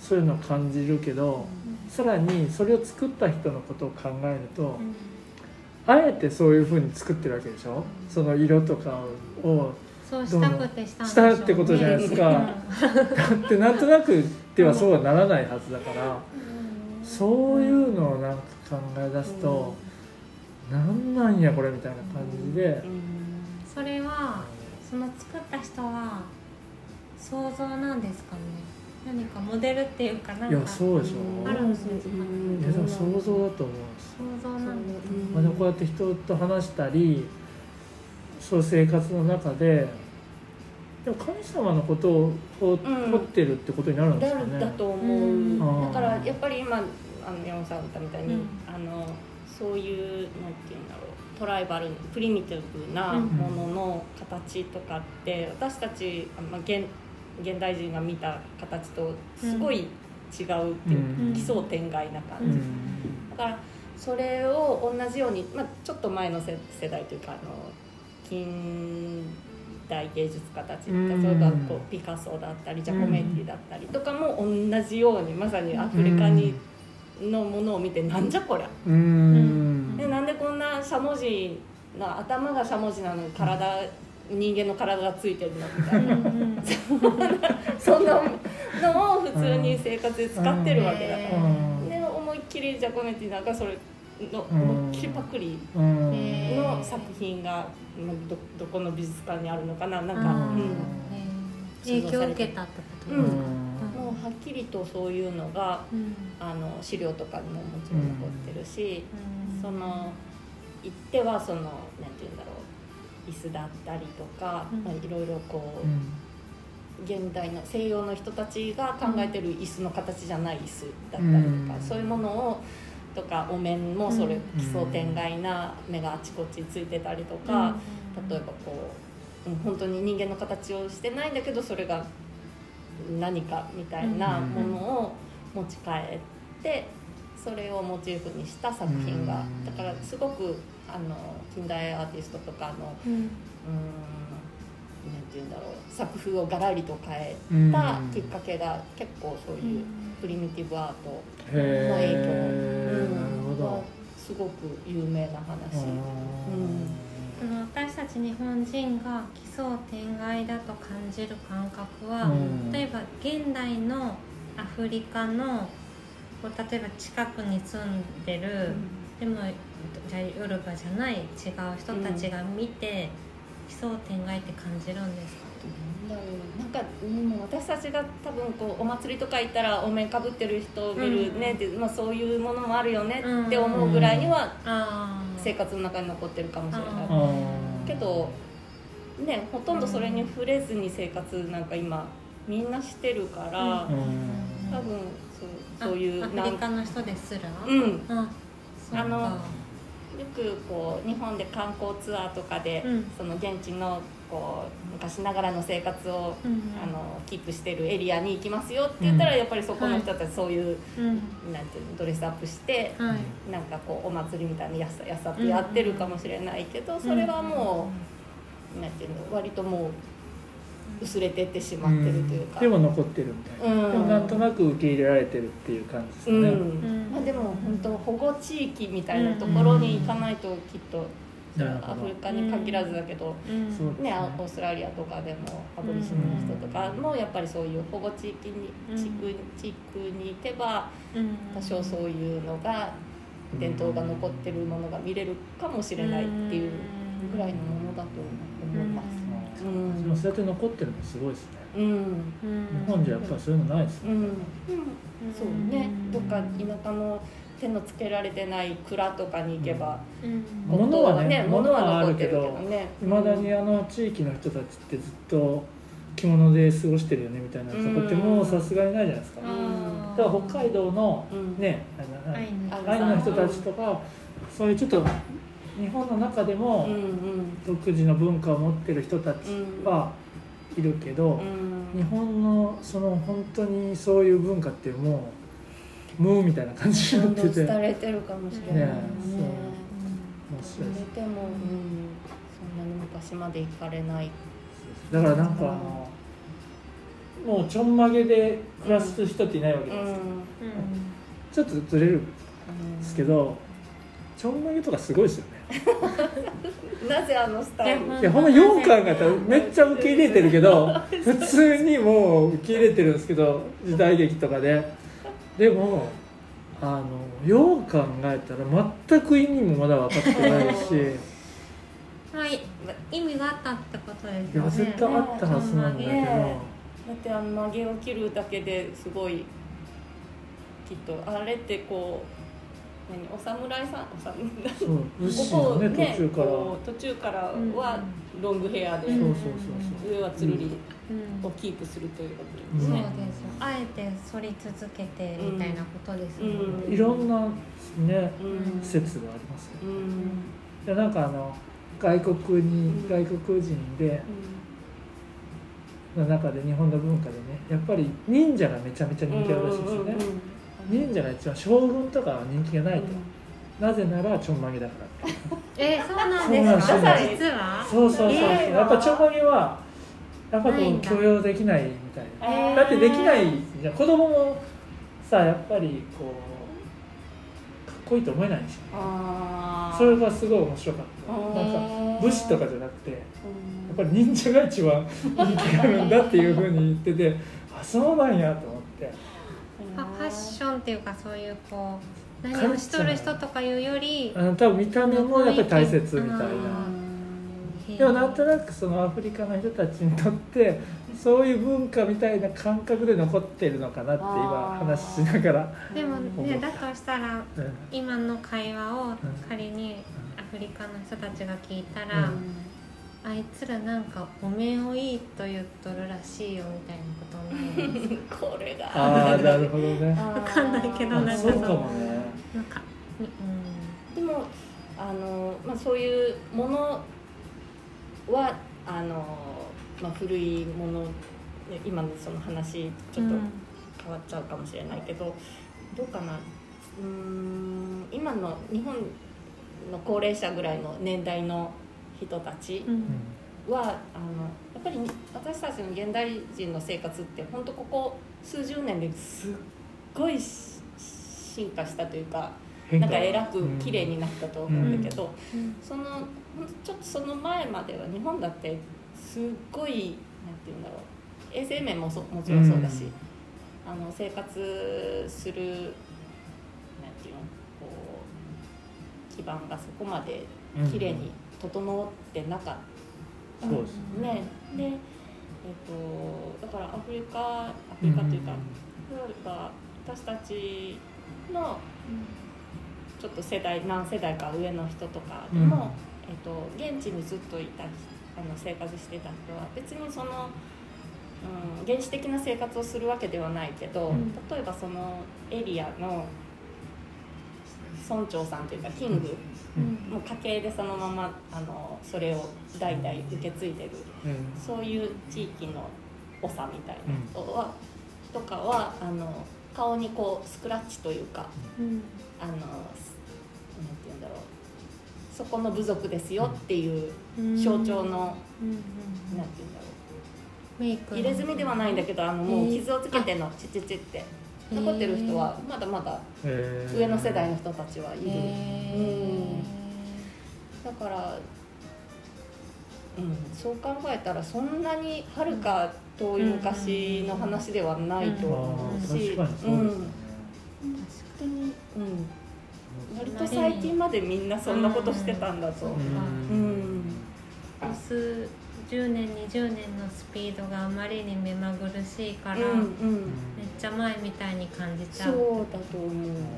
そういうのを感じるけどさらにそれを作った人のことを考えるとあえてそういうふうに作ってるわけでしょ？その色とかをそうしたくてしたんでししょうね。たってことじゃないですか。だってなんとなくではそうはならないはずだからそういうのをなんか考え出すとなんなんやこれみたいな感じで。それはその作った人は想像なんですかね？何かモデルっていうかなんいかやそうでしょ。あるんですかいやでも想像だと思う。想像なんですかまあ、でもこうやって人と話したりそういう生活の中ででも神様のことを掘ってるってことになるんですだかね、だと思う。ん。うだからやっぱり今あの山本さんが言ったみたいに、うん。あのそういうなんていうんだろう。トライバルプリミティブなものの形とかって、私たち、まあ、現現代人が見た形とすごい違うっていう、うん。奇想天外な感じ、うんだからそれを同じように、まあ、ちょっと前の世世代というかあの近代芸術家たちうん。例えばこうピカソだったりジャコメッティだったりとかも同じようにまさにアフリカにのものを見てなんじゃこりゃ。うん。でなんでこんなしゃもじな頭がしゃもじなのに体人間の体がついてるのみたいな。そんなのを普通に生活で使ってるわけだから。うん。で思いっきりジャコメッティなんかそれのうん。思いっきりパクリの作品がまあどどこの美術館にあるのかな。なんか、うん。うん。影響を受けたってこと？うん。ですかもうはっきりとそういうのがうん。あの資料とかにももちろん残ってるし、うん。その行ってはそのなんて言うんだろう椅子だったりとか、うん。まあ、いろいろこう、うん。現代の西洋の人たちが考えてる椅子の形じゃない椅子だったりとか、うん。そういうものをとかお面もそれうん奇想天外な目があちこちついてたりとか、例えばこう、うん、本当に人間の形をしてないんだけどそれが何かみたいなものを持ち帰ってそれをモチーフにした作品がうん。だからすごくあの近代アーティストとかのうん。うんなんて言うんだろう作風をガラリと変えうん。たきっかけが結構そういうプリミティブアートへの影響、えうん。なるほど。はすごく有名な話。あの私たち日本人が奇想天外だと感じる感覚は、うん。例えば現代のアフリカのこう例えば近くに住んでる、でもじゃあヨルバじゃない違う人たちが見て、奇想天外って感じるんですか？なんだろう。なんかもう私たちが多分こうお祭りとか行ったらお面かぶってる人を見るねって、まあ、そういうものもあるよねって思うぐらいにはあー生活の中に残ってるかもしれない。けどねほとんどそれに触れずに生活なんか今みんなしてるから、うん。多分そうそういうあアフなんリカの人ですら？うんあのよくこう日本で観光ツアーとかで、うん。その現地のこう昔ながらの生活を、うんあのキープしてるエリアに行きますよって言ったら、うん。やっぱりそこの人たちそういう、うん。なんていうのドレスアップして、はい。なんかこうお祭りみたいにやさやさってやってるかもしれないけど、それはもう、なんていうの割ともう薄れてってしまってるというか。でも残ってるみたいな、うん。でもなんとなく受け入れられてるっていう感じですかね、うん。ん。まあ、でも本当保護地域みたいなところに行かないときっと、アフリカに限らずだけど、ね、オーストラリアとかでもアボリシニの人とかもやっぱりそういう保護地域にうん。地区地区に行けばうん。多少そういうのが伝統が残ってるものが見れるかもしれないっていうぐらいのものだと思います。うん。でもそうやって残ってるのすごいですね。うん。うん日本じゃやっぱりそういうのないですね、うん。そうね。どっか田舎の手のつけられてない蔵とかに行けば、うん。物はね物はあるけ残ってるけどいまだにあの地域の人たちってずっと着物で過ごしてるよねみたいなとこってもうさすがにないじゃないですか、うん。だから北海道のうん。ねあのアイヌあアイヌの人たちとかそういうちょっと日本の中でも独自の文化を持ってる人たちはいるけど、うん。日本のその本当にそういう文化ってもう無みたいな感じになってて。どんどん廃れてるかもしれないね。ねそう。うん面白い。ですそれでも、うん、そんなに昔まで行かれない。だからなんかあのもうちょんまげで暮らす人っていないわけうんです、うん。ちょっとずれるんですけどちょんまげとかすごいですよ。ね なぜあのスタイルいやほんまよう考えたらめっちゃ受け入れてるけど普通にもう受け入れてるんですけど時代劇とかで。でもあのよう考えたら全く意味もまだ分かってないし。はい。意味があったってことですいやよね絶対あったはずなんだけど、ねだってあの曲げを切るだけですごいきっとあれってこう何お侍さんお侍そう武士ここのね途中から、途中からはロングヘアで、そうそうそうそう。上はつるりうん。をキープするということそうですね。ですよあえて反り続けてみたいなことですもんね、うん。いろんなねうん。説がありますようん。でなんかあの外国に、うん。外国人での中で日本の文化でねやっぱり忍者がめちゃめちゃ人気あるらしいですよね、忍者が一番将軍とかは人気がないと、なぜならちょんまげだから。えそうなんそうなんですすよ実は？そうそうそうそう、えー。やっぱちょんまげはやっぱこうん許容できないみたいな。えーだ。ってできないじゃん。子供もさやっぱりこうかっこいいと思えないんですよあー。それがすごい面白かった。なんか武士とかじゃなくてやっぱり忍者が一番人気があるんだっていうふうに言っててあそうなんやとファッションっていうかそういうこう何をしとる人とかいうよりあの多分見た目もやっぱり大切みたいな。うん。でもなんとなくそのアフリカの人たちにとってそういう文化みたいな感覚で残ってるのかなって今話しながら、でもうんねだとしたらうん。今の会話を仮にアフリカの人たちが聞いたら、うんあいつらなんかお面をいいと言っとるらしいよみたいなことな これが。ああなるほどね。わかんないけどなんかそう。かもね。なんかうでもあの、まあ、そういうものはあの、まあ、古いもの今のその話ちょっと変わっちゃうかもしれないけど、どうかな。うーん今の日本の高齢者ぐらいの年代の人たちんうん。うんはあのやっぱり私たちの現代人の生活って本当ここ数十年ですっごいし進化したというかなんかえらく綺麗になったと思うんだけど、うん。そのほんとちょっとその前までは日本だってすっごいなんて言うんだろう衛生面もそもちろんそうだし、あの生活する基盤がそこまで綺麗に整ってなかった、そうですね。で、えっとだからアフリカアフリカというか、例えば私たちのちょっと世代何世代か上の人とかでも、えっと、現地にずっといたあの生活してた人は別にその、うん、原始的な生活をするわけではないけど、うん。例えばそのエリアの村長さんというかキング、うん。もう家系でそのままあのそれを代々受け継いでるうん。そういう地域の長みたいな人は、とかはあの顔にこうスクラッチというかうん。あのなんて言うんだろう。そこの部族ですよっていううん象徴の、うん。うん。なん。て言うん。だろメイクう入れ墨ではないんだけどあのもう。傷をつけての。チチチって残ってる人はまだまだ上の世代の人たちはいる。へだから、うん、そう考えたらそんなにはるか遠い昔の話ではないとあ思うーし、確かにそうん本当に、うん、割と最近までみんなそんなことしてたんだと。うん10年20年のスピードがあまりに目まぐるしいから、うんうん。めっちゃ前みたいに感じちゃそううだと思う。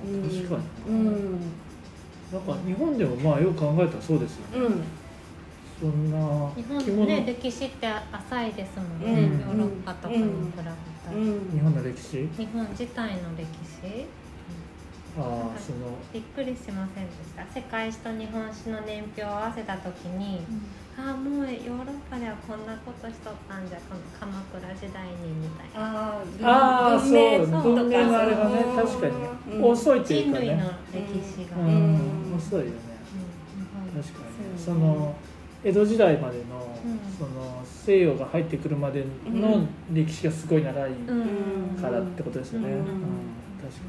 うん。確かうんなんか日本でもまあよく考えたらそうですよね。うん。そんな日本ね歴史って浅いですもんね、うん。ヨーロッパとかに比べて、た、うん。日本の歴史？日本自体の歴史？ああその。びっくりしませんでした。世界史と日本史の年表を合わせた時に、ああもうヨーロッパではこんなことしとったんじゃこの鎌倉時代にみたいな。あああそう文明のあれがねうん。確かに。うん。遅いというか人類のね歴史が、ううん。ん遅いよね。うん。確かに。ねその江戸時代までの,、うん。その西洋が入ってくるまでの歴史がすごい長いうんからってことですよね、うん。うん。確かに確か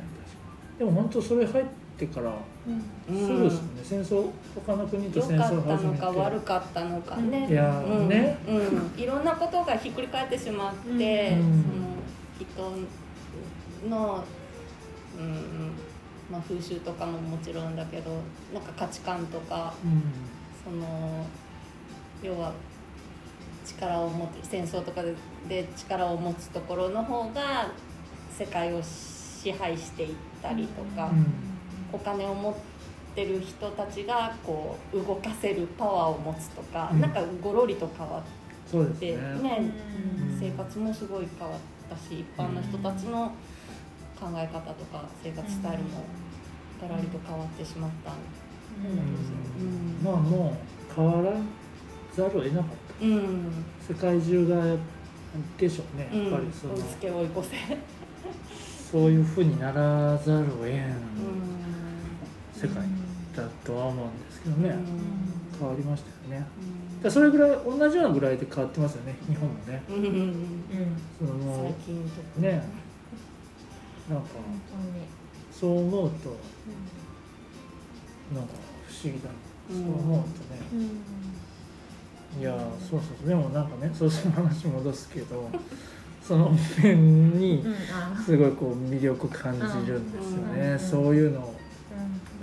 に。でも本当それ入ってからうん。すぐですよね、戦争他の国と戦良かったのか悪かったのかね、いやーうん。ね、うん、いろんなことがひっくり返ってしまって、うん。その人の、うんまあ、風習とかももちろんだけどなんか価値観とかうん。その要は力を持つ戦争とかでで力を持つところの方が世界を支配していったりとか、うんお金を持ってる人たちがこう動かせるパワーを持つとか、うん。なんかごろりと変わそうですってね。ねうん。生活もすごい変わったし一般の人たちの考え方とか生活スタイルもガラリと変わってしまった。んうん。うんまあもう変わらざるを得なかった。うん。世界中がでしょうねうん。やっぱりその、追いつけ追い越せ。そういうふうにならざるを得ん。うん世界だとは思うんですけどね、うん。変わりましたよね。だそれぐらい同じようなぐらいで変わってますよね日本もね。うん。そのも最う近とね。なんか本そう思うとなんか不思議だうん。そう思うとね、いやそうそうでもなんかねそうその話戻すけど その面にすごいこう魅力感じるんですよね、うん。そういうのをうん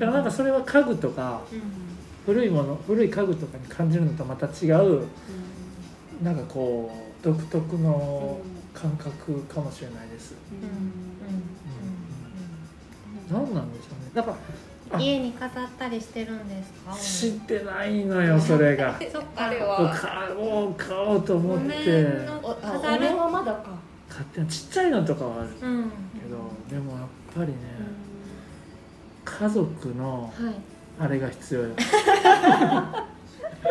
だからなんかそれは家具とかうん。古いもの古い家具とかに感じるのとまた違うなんかこう独特の感覚かもしれないです、何なんでしょうね。だからあ家に飾ったりしてるんですか？知ってないのよそれが。そっか。あれは。買おう買おうと思っおて飾る？はまだか。買ってちっちゃいのとかはあるけうん。どでもやっぱりね家族のはい。あれが必要よ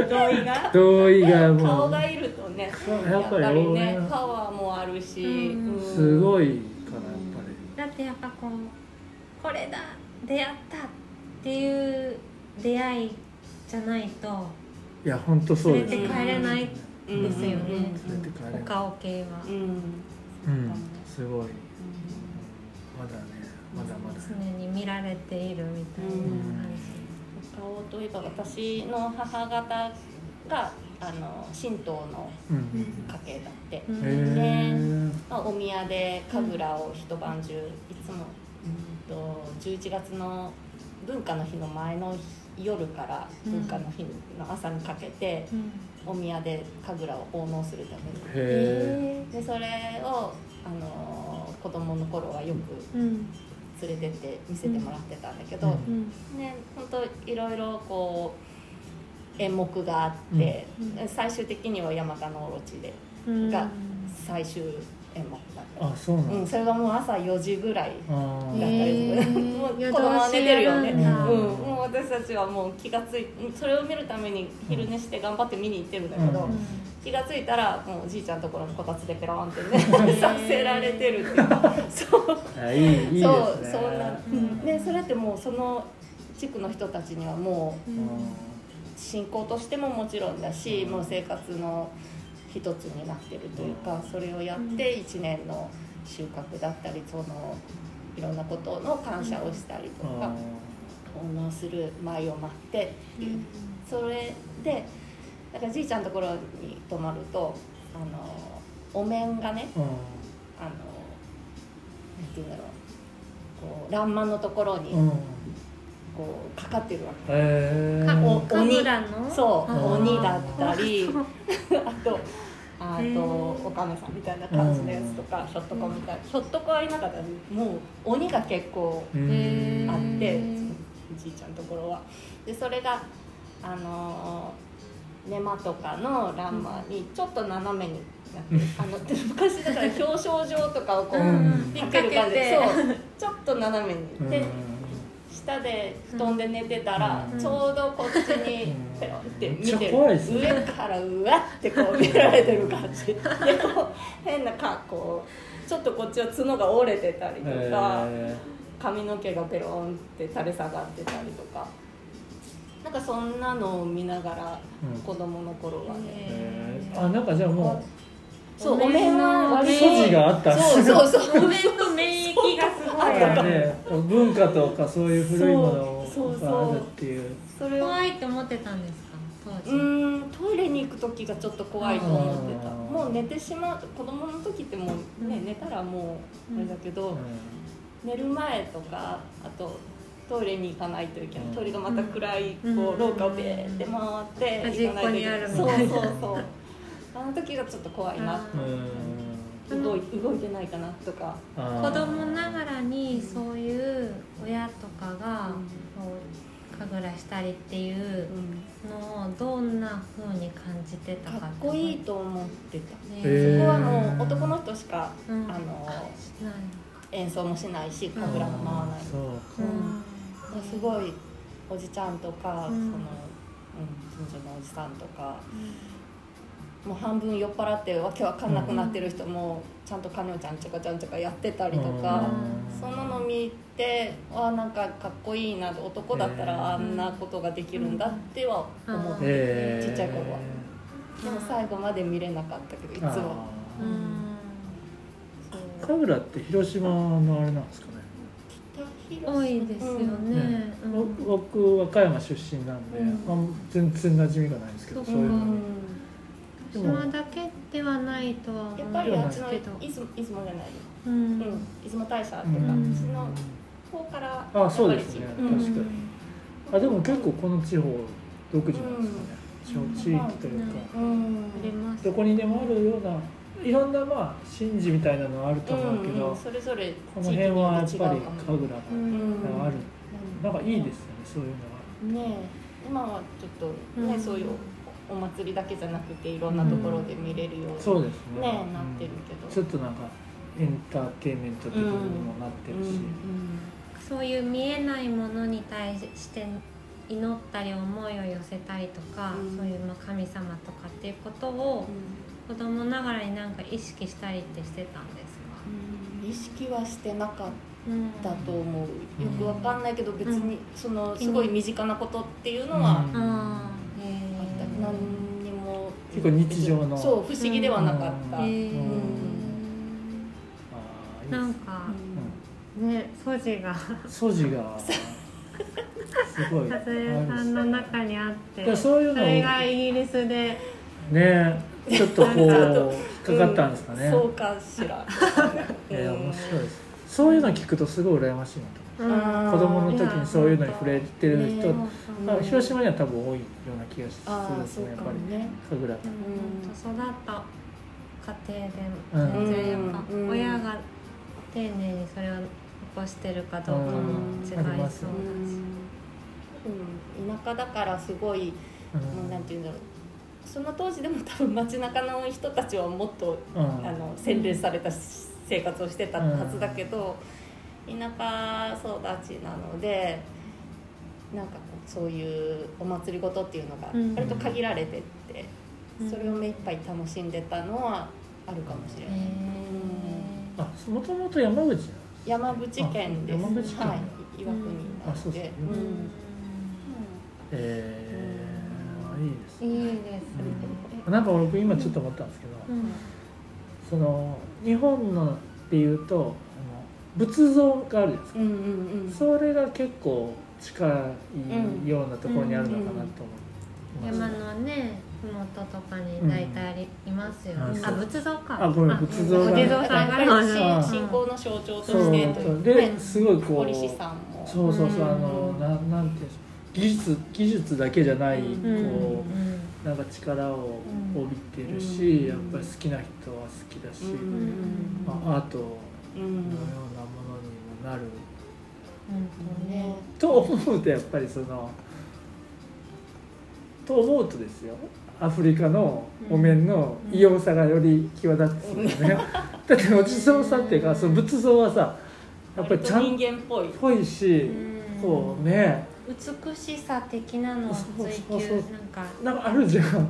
同意が？同意がもう。顔がいるとねやっぱりやっぱり応ね援パワーもあるし、うん。うん。すごいからやっぱだってやっぱこうこれだ出会ったっていう出会いじゃないとりいや本当そうです連れて帰れないうんですよね。連れて帰れない。お顔系は。うん、うん。うんすごいまだまだ常に見られているみたいな感顔といえば私の母方があの神道のうん家系だって、じ、へえまあ、お宮で神楽を一晩中いつも、うん、と11月の文化の日の前の夜から文化の日の朝にかけて、うん。お宮で神楽を奉納するために。へでそれをあの子供の頃はよくうん連れてって見せてもらってたんだけど、ね本当いろいろこう演目があって、うん最終的には山鹿のオロチでうん。が最終演目だった、あそうなんだ。うん、それがもう朝4時ぐらいあだーったりすもう子供は寝てるよね、夜うん。もう私たちはもう気がついそれを見るために昼寝して頑張って見に行ってるんだけど、うん。気がついたらもうおじいちゃんのところにこたつでペロンってね させられてるっていう。そう。あいいいいですね。そうそんな、うん。でそれってもうその地区の人たちにはもううん。信仰としてももちろんだし、もう生活の一つになってるというか、それをやって1年の収穫だったりそのいろんなことの感謝をしたりとあか奉納する舞を待ってっていう。それでだからじいちゃんのところに泊まるとあのお面がねあのなんていうんだろうこう欄間のところにうんこうかかってるわけ。へかおー神楽のそう鬼だったり あとあとおかめさんみたいな感じのやつとか、ひょっとこみたいひょっとこはいなかったらもう鬼が結構あって、うんおじいちゃんのところは。でそれがあのー根間とかの欄間にちょっと斜めになってるあので昔だから表彰状とかをこう、うん。ピッてそうちょっと斜めに、うん。で下で布団で寝てたら、うん。ちょうどこっちにうん。ペロって見てる、上からうわってこう見られてる感じ。でこう変な格好。ちょっとこっちは角が折れてたりとか、え髪の毛がペロンって垂れ下がってたりとか。なんかそんなのを見ながらうん。子供の頃はね、えー。あなんかじゃあもそうおお面面はう割と素地があった。そうそうそう。お面と免疫がすごい。あった。ね文化とかそういう古いものそうそうそう。があるっていう。それを怖いって思ってたんですか？当うんトイレに行く時がちょっと怖いと思ってた。うん。もう寝てしまう子供の時ってもうね、うん。寝たらもうあれだけど、う寝る前とかあとトイレに行かないといけない、うん。トイレがまた暗いうん。こう廊下をベーって回って端っこにあるみたいな。そうそうそうあの時がちょっと怖いなんうん。動い動いてないかなとか。子供ながらにそういう親とかが神楽したりっていうのをどんな風に感じてたかかっこいいと思ってた、ね。そこはもう男の人しか、うん。あのしない演奏もしないし神楽も回らない、そう。う。んすごいおじちゃんとか、うん。その、うん、近所のおじさんとかもう半分酔っ払ってわけわかんなくなってる人もちゃんとカネオちゃんちゃかちゃんちゃかやってたりとか、うん。そんなの見てあなんかかっこいいな男だったらあんなことができるんだっては思って、えーちっちゃい頃は。でも最後まで見れなかったけどいつも。神楽って広島のあれなんですかね。多いですよね。うん。ぼ僕和歌山出身なんで、うん。あん全然馴染みがないんですけどそういうの。に島だけではないとは思やっうんぱりあっちのですけど出雲出雲じゃないうん。うん、出雲大社っていうか、うんうちの方からあそうですね。確かに。あでも結構この地方独自なんですかね、地方地域というか、うん。ありますどこにでもあるようないろんなまあ神事みたいなのはあると思うけど、うん。うんそれぞれこの辺はやっぱり神楽がうん。ある、なんかいいですよねそういうのは。ねえ。今はちょっとね、うん。そういうお祭りだけじゃなくていろんなところで見れるように、そうですね。ねえなってるけど、ちょっとなんかエンターテインメント的にもなってるし、そういう見えないものに対して祈ったり思いを寄せたりとか、うん。そういうまあ神様とかっていうことを子供ながらになんか意識したりってしてたんですか、うん。意識はしてなかっうんたと思う。よくわかんないけど別にそのんすごい身近なことっていうのはうん。あーへあった、ー何にも結構日常の。そう不思議ではなかった、うん。うん。なんかね素地が。素地が。すごい。和江さんの中にあってそういうの。をそれがイギリスで。ねちょっとこうかかったんですかね、うん。そうかしら。いや面白いです。そういうの聞くとすごい羨ましいな子供の時にそういうのに触れてる人、ねまあ広島には多分多いような気がするですねやっぱり神楽。うん。育った家庭でうん。全然やっぱうん親が丁寧にそれを残してるかどうかも違いそうだし、う田舎だからすごい、うんもうなんていうんだろう。その当時でも多分街中の人たちはもっと、うん。あの洗練された生活をしてたはずだけど、田舎育ちなのでなんかこうそういうお祭りごとっていうのがうん。割と限られてって、うん。それを目いっぱい楽しんでたのはあるかもしれない。へあもともと山口山口県です。あ山口県。はい、岩国なあそうですね。ので。うん。えー、いいですーいいです。ね、なんか僕今ちょっと思ったんですけど、うん。その日本のっていうと仏像があるじゃないですか、うんうんうん。それが結構近いようなところにあるのかなと思いました、山のね麓とかに大体ありいますよね、うん。あ仏像か。あごめん仏像が。お地蔵さんがあ信仰の象徴とそうしてとそういうですごいこう堀師さんも。そうそうそう、うん。あのななんていうんでしょう技術技術だけじゃない、うん。こうん。うなんか力を帯びてるし、うん。やっぱり好きな人は好きだし、うん。まあ、アートのようんうなものにもなる、うん。ね。と思うとやっぱりそのと思うとですよ。アフリカのお面の異様さがより際立つよね、だってお地蔵さんっていうかその仏像はさやっぱりちゃん人間っぽい。ぽいしうん。こうね。美しさ的なのを追求なんか。なんかあるじゃん。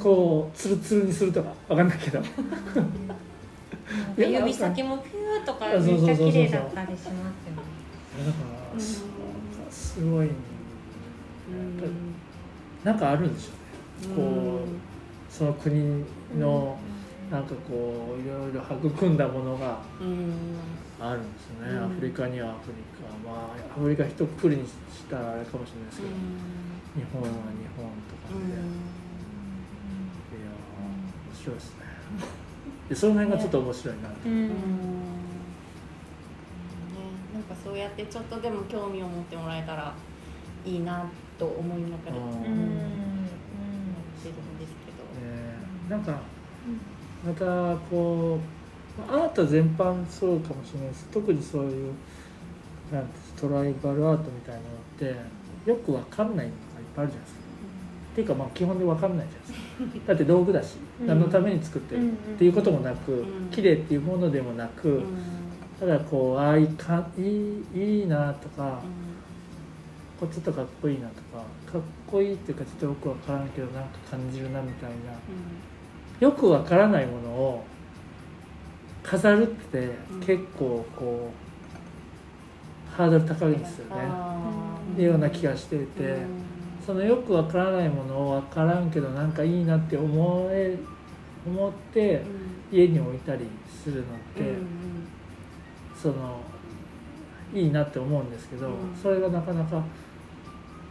こうツルツルにするとか。わかんないけど 指先もピューとかめっちゃ綺麗だったりしますよねだからすごいなんかあるんでしょうね。こうその国のなんかこういろいろ育んだものがうん。あるんですよね、うん。アフリカにはアフリカまあアフリカ一括りにしたらあれかもしれないですけど、日本は日本とかで、いやー面白いですねでその辺がちょっと面白いな、うん。うん。ね、なんかそうやってちょっとでも興味を持ってもらえたらいいなと思いながらうん。思ってるんですけど。ねなんかまたこうまあアート全般そうかもしれないです。特にそういうなんてトライバルアートみたいなのってよくわかんないのがいっぱいあるじゃないですか。っていうかまあ基本でわかんないじゃないですか。だって道具だし、うん。何のために作ってるっていうこともなく、うん。綺麗っていうものでもなく、うん。ただこうああいかいいいいなとか、これちょっとかっこいいなとかかっこいいっていうかちょっとよくわからんけどなんか感じるなみたいなよくわからないものを飾るってうん。結構こうハードル高いんですよね、うんような気がしていて、そのよくわからないものをわからんけどなんかいいなって思え思って家に置いたりするのって、そのいいなって思うんですけど、うん。それがなかなかだ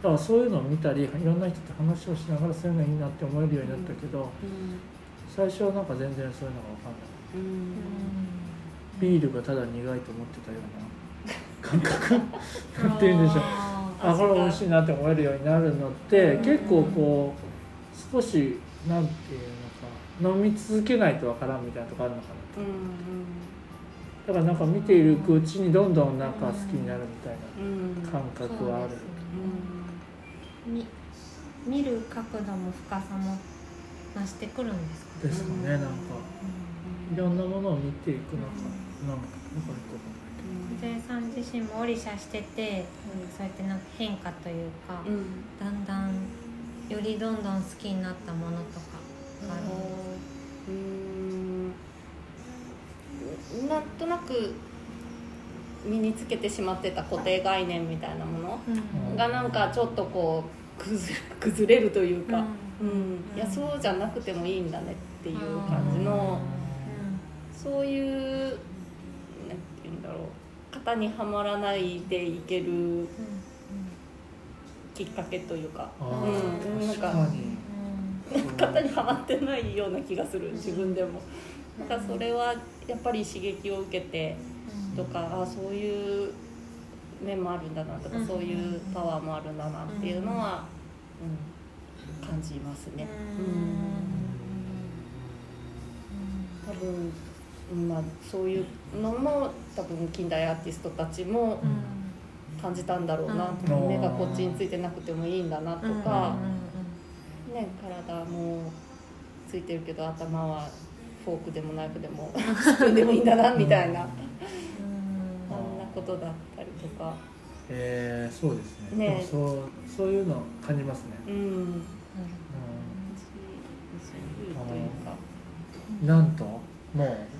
からそういうのを見たりいろんな人と話をしながらそういうのいいなって思えるようになったけど、最初はなんか全然そういうのが分かんない。ビールがただ苦いと思ってたような感覚。なんて言うんでしょうあこれ美味しいなって思えるようになるのって、うん。結構こう少しなんていうのか飲み続けないとわからんみたいなとこあるのかなだからなんか見ているうちにどんどんなんか好きになるみたいな感覚はある、み見る角度も深さも増してくるんですかですかねなんか。いろんなものを見ていくのかなんかなんかわかんないけど小さん自身もオリシャしてて、そうやってなんか変化というか、だんだんよりどんどん好きになったものとかがあるんですうん。なんとなく身につけてしまってた固定概念みたいなものうん。がなんかちょっとこう崩れ るというか、うん。うん。いやそうじゃなくてもいいんだねっていう感じのそういうなんて言うんだろう型にはまらないでいけるきっかけというか、あうん、なんか。型にはまってないような気がする自分でも。なんかそれはやっぱり刺激を受けてとかあそういう面もあるんだなとか、うん。そういうパワーもあるんだなっていうのは、うん、感じますね。多分、うんまあ、そういうのも多分近代アーティストたちも感じたんだろうな、うん。目がこっちについてなくてもいいんだなとか、ね、体もついてるけど頭はフォークでもナイフでも スプーンでもいいんだなみたいな。そんなことだったりとか、えー、そうですね。ね。そうそういうの感じますね、うん、うん、なんともう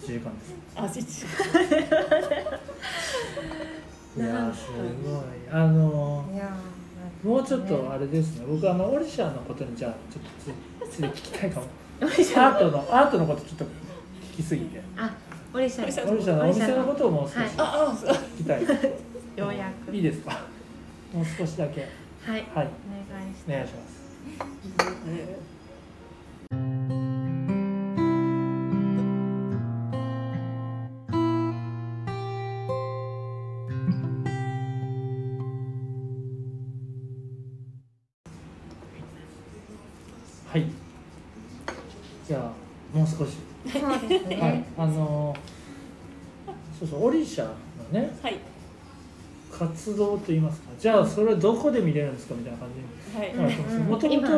1時間です。あ、実いやーすごい。あのもうちょっとあれですね。僕あのオリシャのことにじゃあちょっとつつい聞きたいかも。アートのアートのことちょっと聞きすぎて。あオリシャオリシャオリシャのお店のことをもう少し聞きたい、ようやく。いいですか？もう少しだけ。はい。はい。お願いしお願いします そうそうオリシャのねはい、活動といいますかじゃあそれどこで見れるんですかみたいな感じはい、うんなると思うんですようん。もともと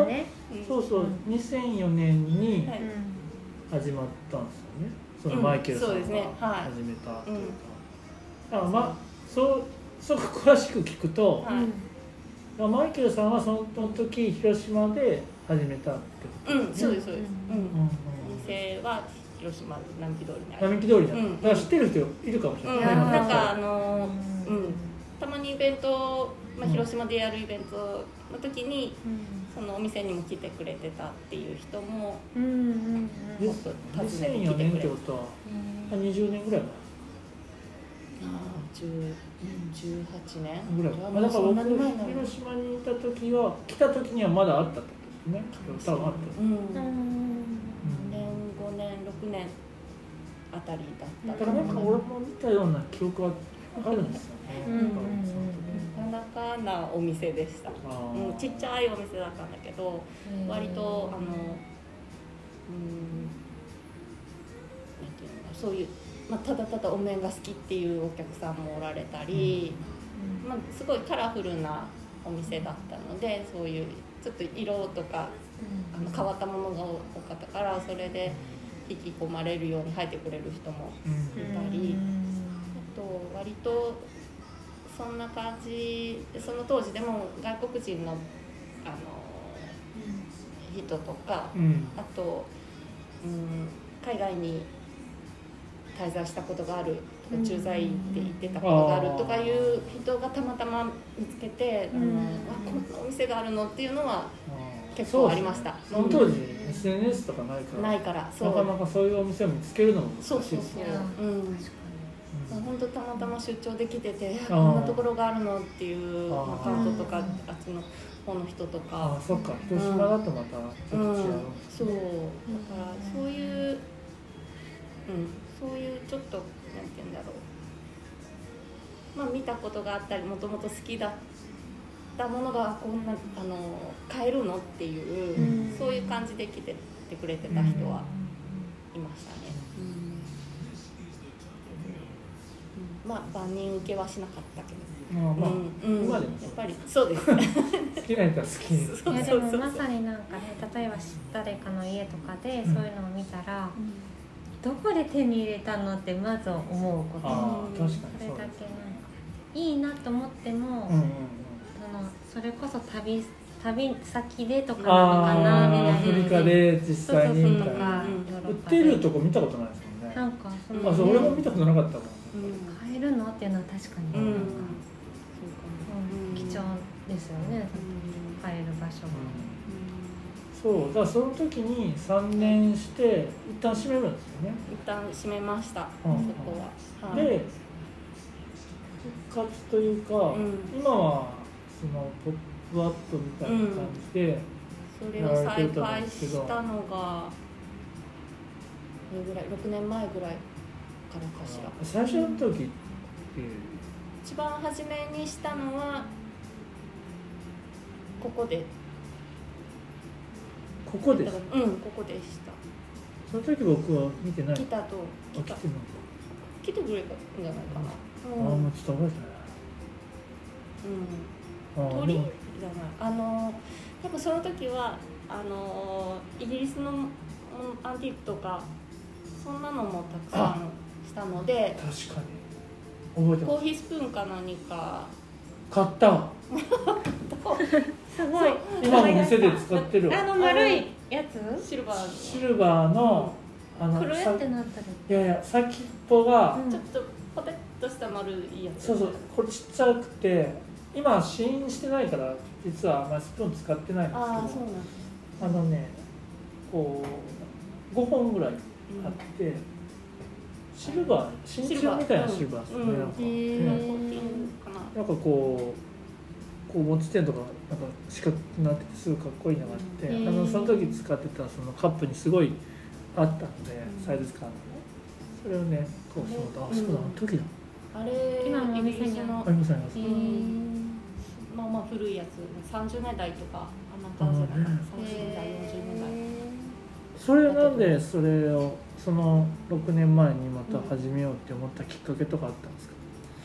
そうそううん。2004年にはい。始まったんですよね。そのマイケルさんがうんそうですね。はい。始めたっていうか、うん。だからまあそうそう詳しく聞くと、はい。マイケルさんはその時広島で始めたってことうん、そうですそうです。うん。うん。うんうん。お店は広島並木通りにある。並木通りだ、うん。だから知ってる人いるかもしれない、うん、いやーなんかあうのーうん。ん。たまにイベント、まあ、うん。広島でやるイベントの時にうん。そのお店にも来てくれてたっていう人もうんうんうん。訪ねてきて2004年くれてってことはうん。20年ぐらいああ10 18年？前ぐらい、あまあ、だから僕広島にいた時は来た時にはまだあったってことですね。多分あった。うん。う4ん年5年6年あたりだっただからなんか俺も見たような記憶はあるんですよね、うんうんうんなかなかなお店でした、あー。うん、ちっちゃいお店だったんだけど割とあのうんなんていうのかそういう、まあ、ただただお面が好きっていうお客さんもおられたり、まあ、すごいカラフルなお店だったのでそういうちょっと色とかあの変わったものが多かったからそれで引き込まれるように入ってくれる人もうん。いたりあと割とそんな感じその当時でも外国人のあの人とかうん。あと、うん、海外に滞在したことがあるとか駐在で行ってたことがあるとかいう人がたまたま見つけて、うん。あのあこんなお店があるのっていうのは結構ありました。その当時 SNS とかないからないからそう。なかなかそういうお店を見つけるのも難しいそうそうですね。そういやう。ん。うん本当たまたま出張できててこんなところがあるのっていう、まあ、関東とかあっちの方の人とあか。あそっか。広島だとまたちょっと違う、うん、そう。だからそういう、うん、そういうちょっとなんて言うんだろう。まあ見たことがあったりもともと好きだったものがこんなあの買えるのっていう、うん。そういう感じで来ててくれてた人はいましたね、うん。まあ万人受けはしなかったけど。まあまあ、うん。やっぱりそうです。好きな人は好き。いやでもまさになんかね例えば誰かの家とかでそういうのを見たら、どこで手に入れたのってまず思うこと。確かにそれだけなんかいいなと思っても、うんうんのそれこそ旅旅先でとかなのかなああアフリカで実際にみたいな。売ってるでとこ見たことないですもんね。なんかそうんの、あそう俺も見たことなかったもんうん。買えるの？っていうのは確かにうん。なんか、うんうん。貴重ですよね、買える場所が、そうだからその時に3年して一旦閉めるんですよね。一旦閉めました、うん。そこは、はい、で復活というか、うん。今はそのポップアップみたいな感じで、それを再開したのがどれぐらい？6年前ぐらいからかしら。最初の時って？一番初めにしたのはここで。ここで？すうんここでした。その時僕は見てない。来たと。来た。あ来てくれたんじゃないかな。ああもうちょっと覚えてないうん鳥？じでもゃない。あの多分その時はあのイギリスのうんアンティークとかそんなのもたくさんしたので確かに。覚えてます。コーヒースプーンか何か。買ったわすごい今も店で使ってるわ。あの丸いやつ？シルバーの。シルバーのあのくるさってなってるいやいや先っぽが、うん。ちょっとポテッとした丸いやつ。そうそう。これちっちゃくて今試飲してないから実はあんまりスプーン使ってないんですけどあのねこう5本ぐらいうんあって、シルバー真鍮みたいなシルバーですね、うん。な。んか、こうこう持ち点とかなんか四角くなっててすごいかっこいいのがあって、へーあのその時使ってたそのカップにすごいあったので、うん。サイズ感。がねそれをねこうそうだあそうだあの時だあれ今もおイ店ありますあります。まあまあ古いやつ。30年代とかあんな感じじゃないかなうん30年代40年代。それなんでそれをその6年前にまた始めようって思ったきっかけとかあったんですか、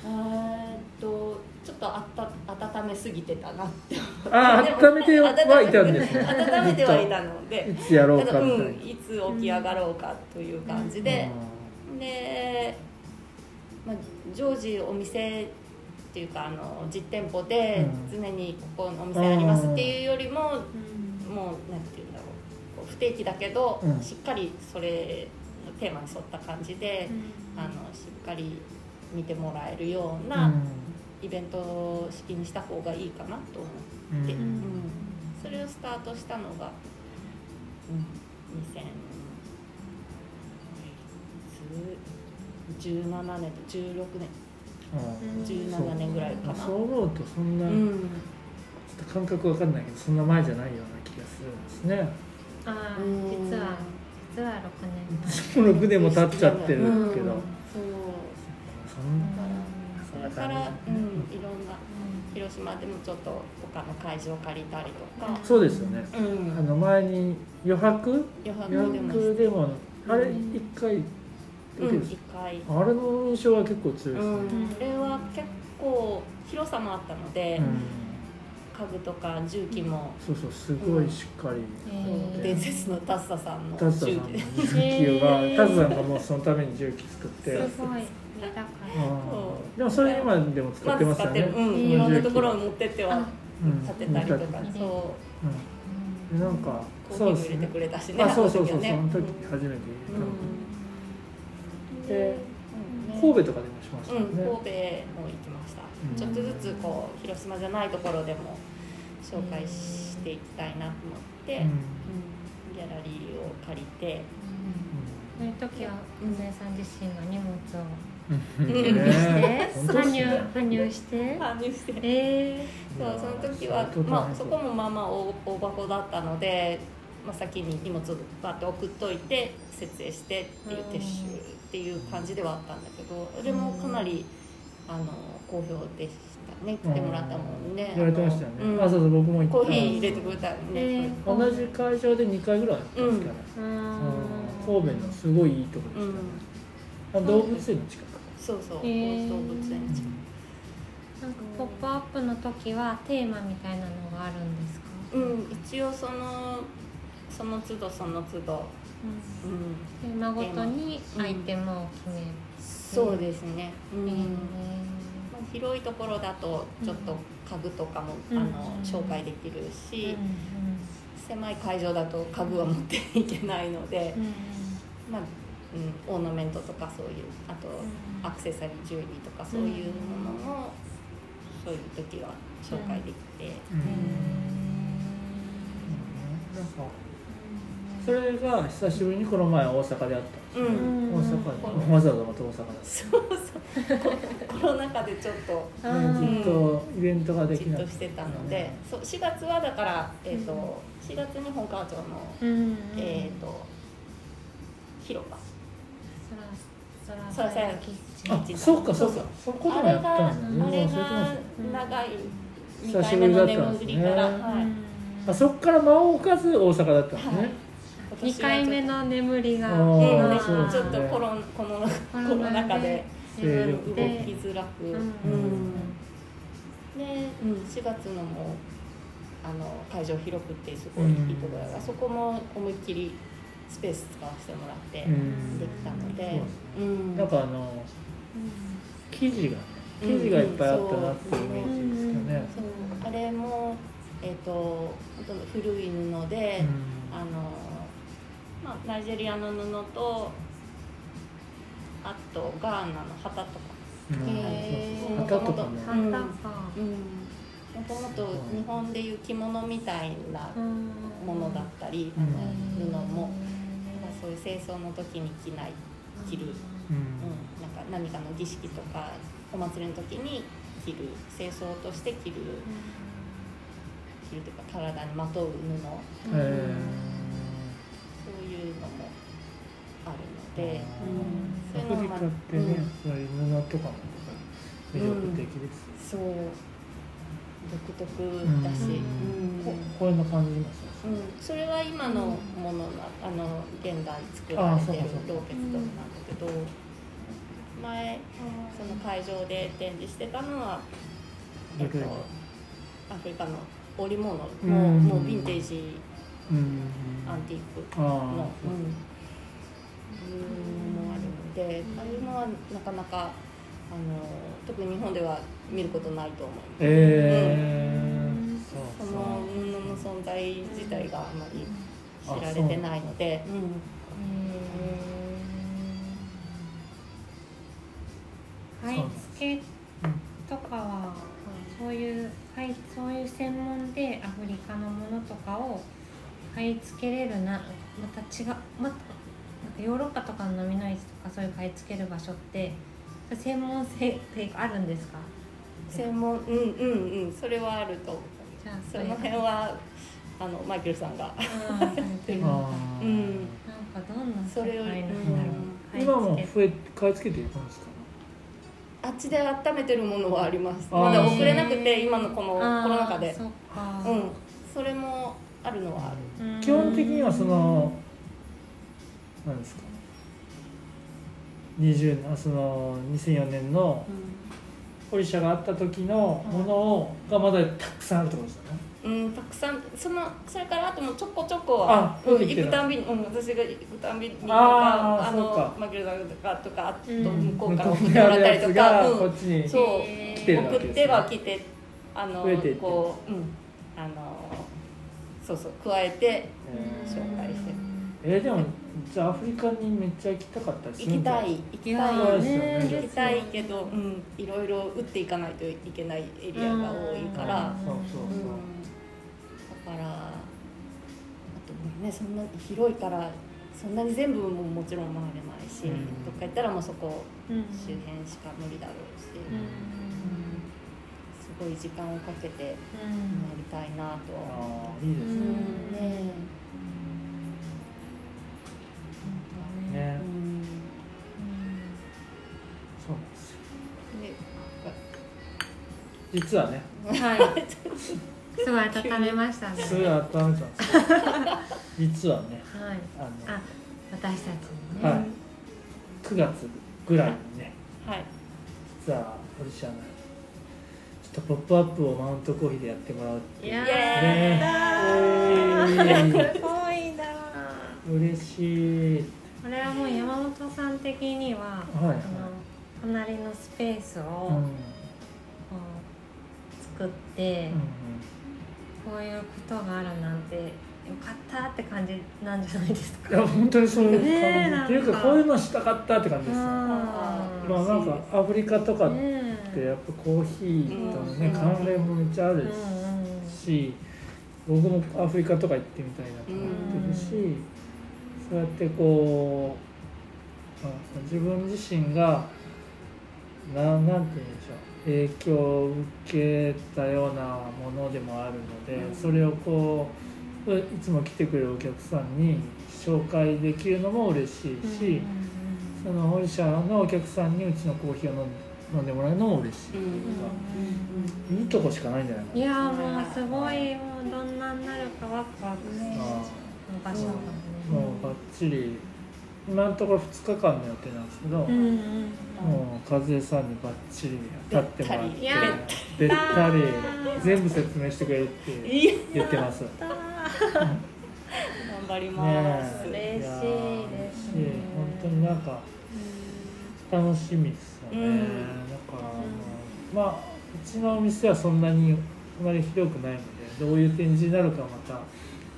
えーっととあった温めすぎてたなってああ温めてはいたんですね。温めてはいたので。いつやろうかみたいな、うん、いつ起き上がろうかという感じで、で、まあ、常時お店っていうかあの実店舗で常にここのお店ありますっていうよりも、もうなんて言うんだろうこう不定期だけど、うん。しっかりそれのテーマに沿った感じで、あのしっかり見てもらえるようなイベント式にした方がいいかなと思って、うん。うん。それをスタートしたのが、うん、2017年と16年。うん17年ぐらいかな。そう思うとそんな、ちょうんっと感覚わかんないけどそんな前じゃないような気がするんですね。ああうん実は実は6年。その6年も経っちゃってるけど、うん。そう。そんそれから、うん、いろんな広島でもちょっと他の会場借りたりとか、そうですよね。うん。あの前に余白？余白余でも白でもあれうん。一回うん、一回、あれの印象は結構強いですね、うん、あれは結構広さもあったので、うん。家具とか重機も、そうそうすごいしっかり、へー伝説のタッサさんのタツさんの重機。重機が、タツさんがもうそのために重機作って、すごいでもそれ今でも使まってますよね、ず使ってる、うん、うんいろんなところに持ってってはうん。立てたりとか、うん。そう。ん。でなんかうコーヒーも入れてくれたしねあそうそうそう、その時初めて。うん神戸とかでもしましたうん、神戸も行きました、うん。ちょっとずつこう広島じゃないところでも紹介していきたいなと思って、うん。うんギャラリーを借りて、そういう時は小さん自身が荷物を 搬入ね。搬入して。搬入してえそうその時は、まあ、そこもまあまあ大大箱だったので、まあ、先に荷物をバッと送っといて設営してっていううん撤収っていう感じではあったんだけどそれもかなりあの好評でしたね。来てもらったもんね言われてましたよね、うん。あそうそう僕も行った。コーヒー入れてくれたよね、えー同じ会場で2回ぐらいあったんですから、うう。んん。神戸のすごいいいところでしたね、あ動物園の近くそうそう、へー。動物園近く。なんかポップアップの時はテーマみたいなのがあるんですか？うん。一応そのその都度その都度、うん、テーマごとにアイテムを決める、そうですね、うん。えーまあ広いところだとちょっと家具とかも、うん。あの紹介できるし、うん狭い会場だと家具は持っていけないので、うんまあうん、オーナメントとかそういうあとうん。アクセサリージュエリーとかそういうものも、そういう時は紹介できて、うん。なんかそれが久しぶりにこの前大阪であった。んですよ、うん。大阪で。わざわざまた大阪だそうそう。コロナ禍でちょっと。あね、ーずっとイベントができなくじっとしてたので、そう4月はだから、えーと4月に本川町の、うん。えー、と広場。そらさやキッチンあそうかそうかそこでもやあれがったんだあれね忘れが長い久2回しぶりだった目の眠んですねりから、うんはいあそっから間を置かず大阪だったんですね、はい二回目の眠りがちょっとコロンこのコロナ禍で勢動きづらく、うん。うん。で、うん、4月のもあの会場広くってすごいいいところが、そこも思いっきりスペース使わせてもらってうん。できたので、そううん。なんかあの生地が生地がいっぱいあったなっていうイメージですけどね、そう。あれも、えー、と本当古い布で、あのまあ、ナイジェリアの布とあとガーナの旗とか。うん。へー。そうそう旗とかも。ハンターか。もともと日本でいう着物みたいなうん。ものだったり、布も、そういう清掃の時に着ない着る、ううん。ん、なんか何かの儀式とかお祭りの時に着る。清掃として着る。着るというか体にまとう布。へーうん、そういうのがフリカってね、そういう布とかも魅力的です、そう。独特だし、うん。うん。ここういうの感じますうん、それは今のものなあの現代作られてるローケットなんだけど前その会場で展示してたのはえっとアフリカの織物も、うんもうヴィンテージうんアンティークの、うん、いうのもあるのでああいうのはなかなかあの特に日本では見ることないと思います。ええそそう。の布の存在自体があまりそう知られてないので、う。ん。買い。付けとかはそうい。う買い。そうい。う専門でアフリカのものとかを買い。付けれるなまた違うまかヨーロッパとかの飲みの市とかそういう買い付ける場所って専門性ってあるんですか？専門うんうんうん。それはあるとじゃあその辺はあのマイケルさんが。うんなんかどんなそれより世界なんだろう今も増え買い付けていくんですか？あっちで温めてるものはあります。まだ送れなくて今のこのコロナ禍で。うん。それもあるのはある。うん。基本的にはその何ですか？20あその2004年のポリシャがあった時のものをがまだたくさんあるってことですよね？うん、たくさん。そのそれからあともちょこちょこあうん、行くたんびに、うん、私が行くたんびにとかあのマギルさんとかとかあとうん。向こうから送ってもらったりとか、うん。がこっちに送っては来てあのこう、うん、あのそうそう加えてえ紹介して。ーえーでもじゃあアフリカにめっちゃ行きたかった行きたい。行きいたいよね。ね行きたいけど、うん、いろいろ打っていかないといけないエリアが多いから、そうそうう。ん。そう、だからあとねそんな広いからそんなに全部ももちろん回れないし、うん。どっか行ったらもうそこうん周辺しか無理だろうし、うん。すごい時間をかけてやうんりたいなとは思ああいいですね、う、ねね。うん。そうなんですよ。で実はね。はい。すごい温めましたね。すごい温めたんですよ実はね。はい。あの。あ、私たちにね。はい。9月ぐらいにね。はい。実はポリシャのちょっと「ポップアップをマウントコーヒーでやってもらうっていう。いやね。ー、ね すごいなー。嬉しいこれはもう山本さん的には、はいはい。あの隣のスペースをうん。作って、こういうことがあるなんてよかったって感じなんじゃないですか。いや本当にそういう感じ、ねえっていうかか。こういうのしたかったって感じです。よ、あーまあなんかアフリカとかってやっぱコーヒーとのね、うん。関連もめっちゃあるうんうんし、僕もアフリカとか行ってみたいなと思ってるし、うんそうやってこう、まあ、自分自身がなんなんて言うんでしょう影響を受けたようなものでもあるので、うん。それをこういつも来てくれるお客さんに紹介できるのも嬉しいし、その本社のお客さんにうちのコーヒーを飲ん飲んでもらうのも嬉しい、うんいいとこしかないんじゃない。いやもうすごいもうどんなになるかワクワクねあ場所がもうバッチリ今のところ2日間の予定なんですけど、うんうんもう和江さんにバッチリ立ってもらってべったり全部説明してくれるって言ってます。ね頑張ります、え。嬉しい嬉しい。本当になんか楽しみですよね。うん。だから、まあうちのお店はそんなにあまり広くないのでどういう展示になるかまた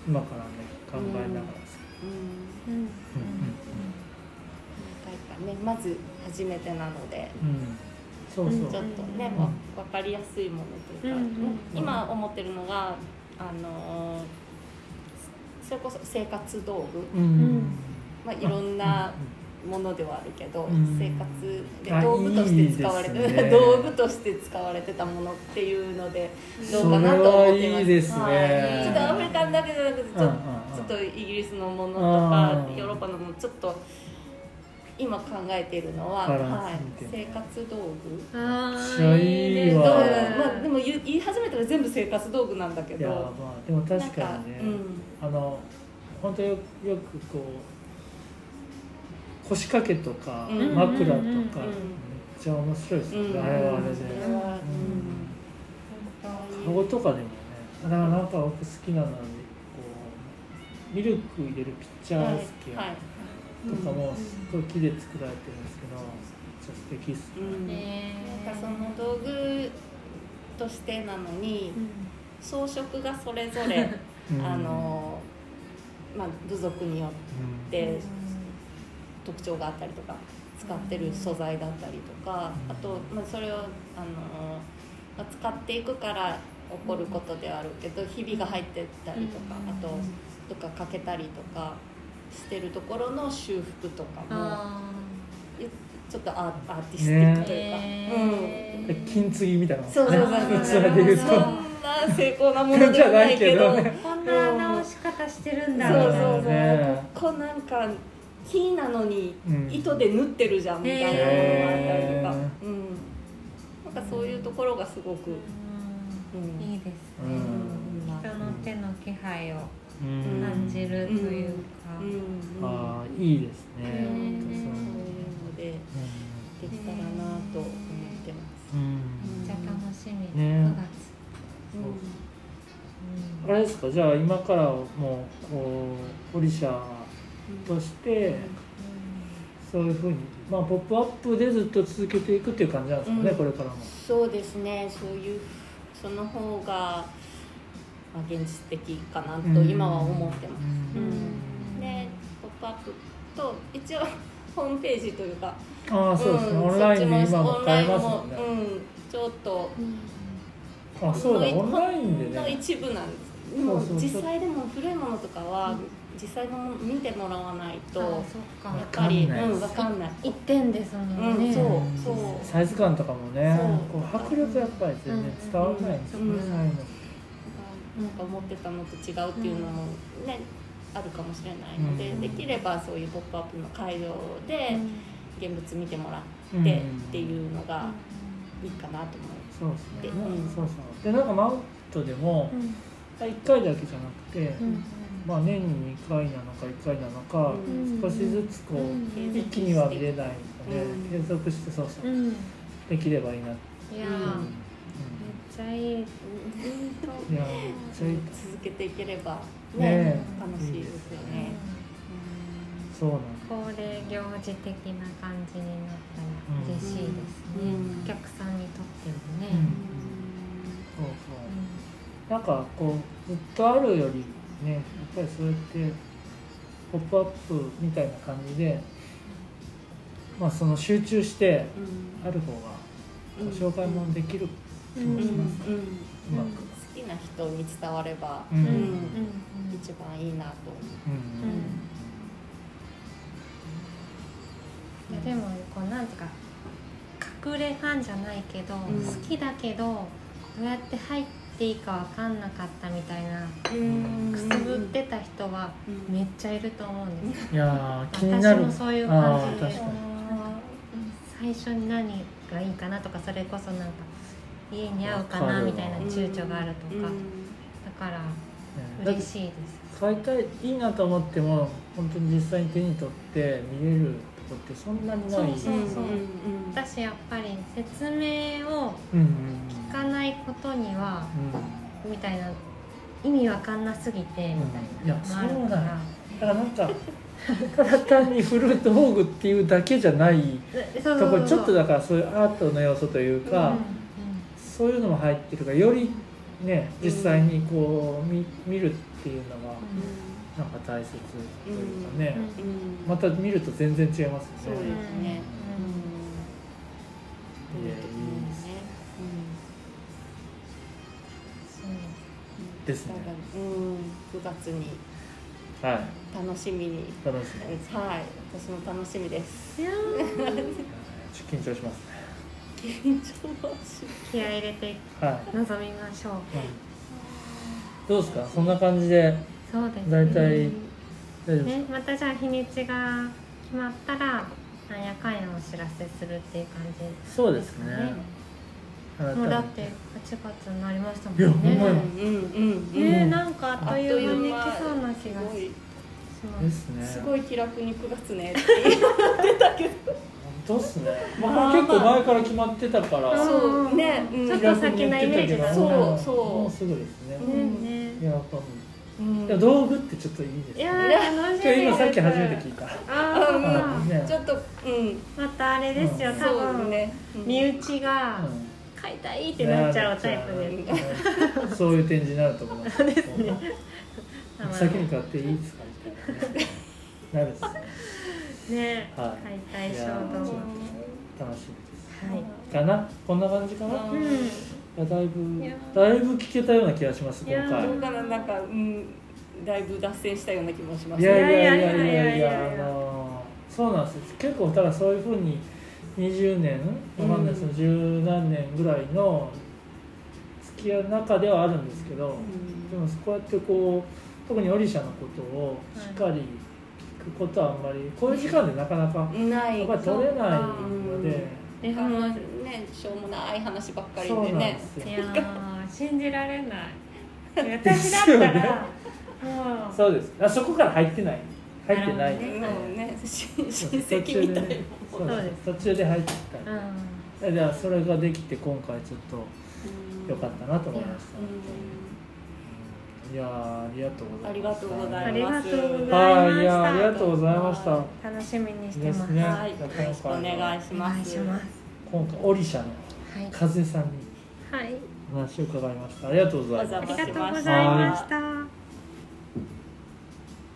今からね考えながら。ですうん。うん。うん。うん。かねまず初めてなのでうん、そうそう、ちょっとね、うん。わ分かりやすいものというか、うん。うん。今思ってるのがあのそれこそ生活道具、うん。まあ、いろん。なものではあるけど、うん。生活であ道具として使われてね。道具として使われてたものっていうのでどそうかなと思ってます。いいですね。はい。ちょっとアフリカだけじゃなくてちょ,、うんうんうん。ちょっとイギリスのものとあかーヨーロッパのものちょっと今考えているのは、はい。生活道具。あめっちゃいいですわどうまあ、でも言い始めたら全部生活道具なんだけいやまどあでも確かにね、なんかあの本当よよくこう腰掛けとか、うん。枕とか、うんうんうんめっちゃ面白いですよね、うん。あれはあれで、それは、うん。カゴとかでもねだからなんか僕好きなのはこうミルク入れるピッチャースケとかもすっごい木で作られてるんですけどめっちゃ素敵っすね。なんかその道具としてなのに装飾がそれぞれうん。あのまあ部族によっうん。て特徴があったりとか使ってる素材だったりとかうんあと、まあ、それをあの、まあ、使っていくから起こることではあるけどひびが入ってったりとかあととかかけたりとかしてるところの修復とかもあちょっとアーアーティスティックというか、へー。で金継ぎみたいなそうそうそうそう。そんな成功なものではないけど。こんな直し方してるんだ。そうそうそう、ね。ここなんか木なのにうん。糸で縫ってるじゃんみたいなのがあったりとか、へうん、なんかそういうところがすごく、うん。うん。いいですね、うん。うん人の手の気配をうん。感じるというか、うん。うん。ああいいですね。本当そうので。できたらなと思ってます。うん。うんめっちゃ楽しみ、ね。9月、あれですか？じゃあ今からもうこうポリシャーとしてそういうふうにまあポップアップでずっと続けていくっていう感じなんですかね、うん。これからも。そうですね。そういうその方が、まあ、現実的かなと今は思ってます。うん。うん。で「ポップアップと一応ホームページというかああそうですね、んオンラインで今も買えますもんね、うん、ちょっとあそうだのオンラインでのね一部なんですでも実際でも古いものとかは実際のもの見てもらわないとあやそっぱりわかんないうんわかんない。一点ですもんね、うんそううん。そう。サイズ感とかもねそう。こう迫力やっぱり全然伝わらないん。ですよね、うういうの。なんか思ってたのと違うっていうのもね、あるかもしれないので、うん。できればそういう「ポップアップの会場で現物見てもらってうんっていうのがいいかなと思そうですね、でうん。そうそう。でなんかマウントでもうん1回だけじゃなくて、うん。まあ、年に2回なのか1回なのか、うん。少しずつこう、うん。一気には見れないので、うん。継続してそうそう、うん。できればいいな、うんいやー、うん。めっちゃいい、いやめっちゃいい。続けていければねね楽しいですよね。そうなん恒例行事的な感じになったら嬉しいですね、うん。お客さんにとってもね、うん。そうそうなんかこうずっとあるよりねやっぱりそうやって「ポップアップみたいな感じで、まあ、その集中してある方がご紹介もできる気うんもします、うん。うまく、好きな人に伝われば、うん。うん。うん。一番いいなと思う。ん。うん。いやでもこうなんていうか隠れファンじゃないけど、ん。好きだけどどうやって入っていいか分かんなかったみたいなう。うん。くすぶってた人はめっちゃいると思うんですよ。いやー気になる。私もそういう感じで。最初に何がいいかなとかそれこそなんか家に合うかなみたいな躊躇があるとか、だから嬉しいです。買いたいいいなと思っても本当に実際に手に取って見れるとこってそんなにない。そうそうう。ん。私やっぱり説明を聞かないことにはうん。みたいな意味わかんなすぎてみたいなのもあるから。だからなんかただ単にフルートホーグっていうだけじゃないそうところちょっとだだからそういうアートの要素というか、そういうのも入ってるからよりね実際にこう見見るっていうのがなんか大切というかね、うん。また見ると全然違いますよね。そうですね。です。ね。ですね。だからうん、九月に。はい。楽しみに。楽しみ。はい、私も楽しみです。いや ちょっと緊張しますね気合い入れてはい、臨みましょう。うん。どうですか？そんな感じでそうです大体大丈夫ですねまたじゃあ日にちが決まったらなんやかんやお知らせするっていう感じそうですね。もうだって8月になりましたもんいやほんまや。ねうん。うんうん。ねなんかあっという間にできそうな気がすごいします。ですねすごい気楽に9月ねって言ってたけど。本当っすね、まあ、まあ結構前から決まってたから、う。んそう。ね、うん、ちょっと先のイメージが。もそう。そう。もうすぐですね、うんねいややっぱうん。道具ってちょっといいですいや楽しみ今さっき初めて聞いた。あうん。ーねちょっとうん。またあれですようん。多そう分ね。うん。身内がうん。買いたいってなっちゃうタイプで。うんそういう展示になると思います。ね。先に買っていいですか？みたいなね。なるですねねはい。解体衝動楽しみです。はいかなこんな感じかな、うん。いやだいぶだいぶ聞けたような気がしますいや今回どうかななんかうんだいぶ脱線したような気もします。いやいやいやいやいいやいやいやいやいや。やあのそうなんですよ。結構ただそういうふうに20年わかんないです。うん十何年ぐらいの付き合いの中ではあるんですけど、ん。でもこうやってこう特にオリシャのことをしっかり聞くことはあんまりこういう時間でなかなかないやっぱり取れないので、であのもねしょうもない話ばっかりでね。いやー信じられない。私だったらもう。そうです。あそこから入ってない。入ってないもうねし親戚みたいなそうそうです。途中で入ってきた。うん。じゃあそれができて今回ちょっと良かったなと思いました、いやーありがとうございます。ありがとうございます。はいいやありがとうございました。楽しみにしてます。ね。はい。よろしくお願いしおます。今回オリシャのはい。風さんにはい。お話を伺いました。ありがとうございます。おありがとうございました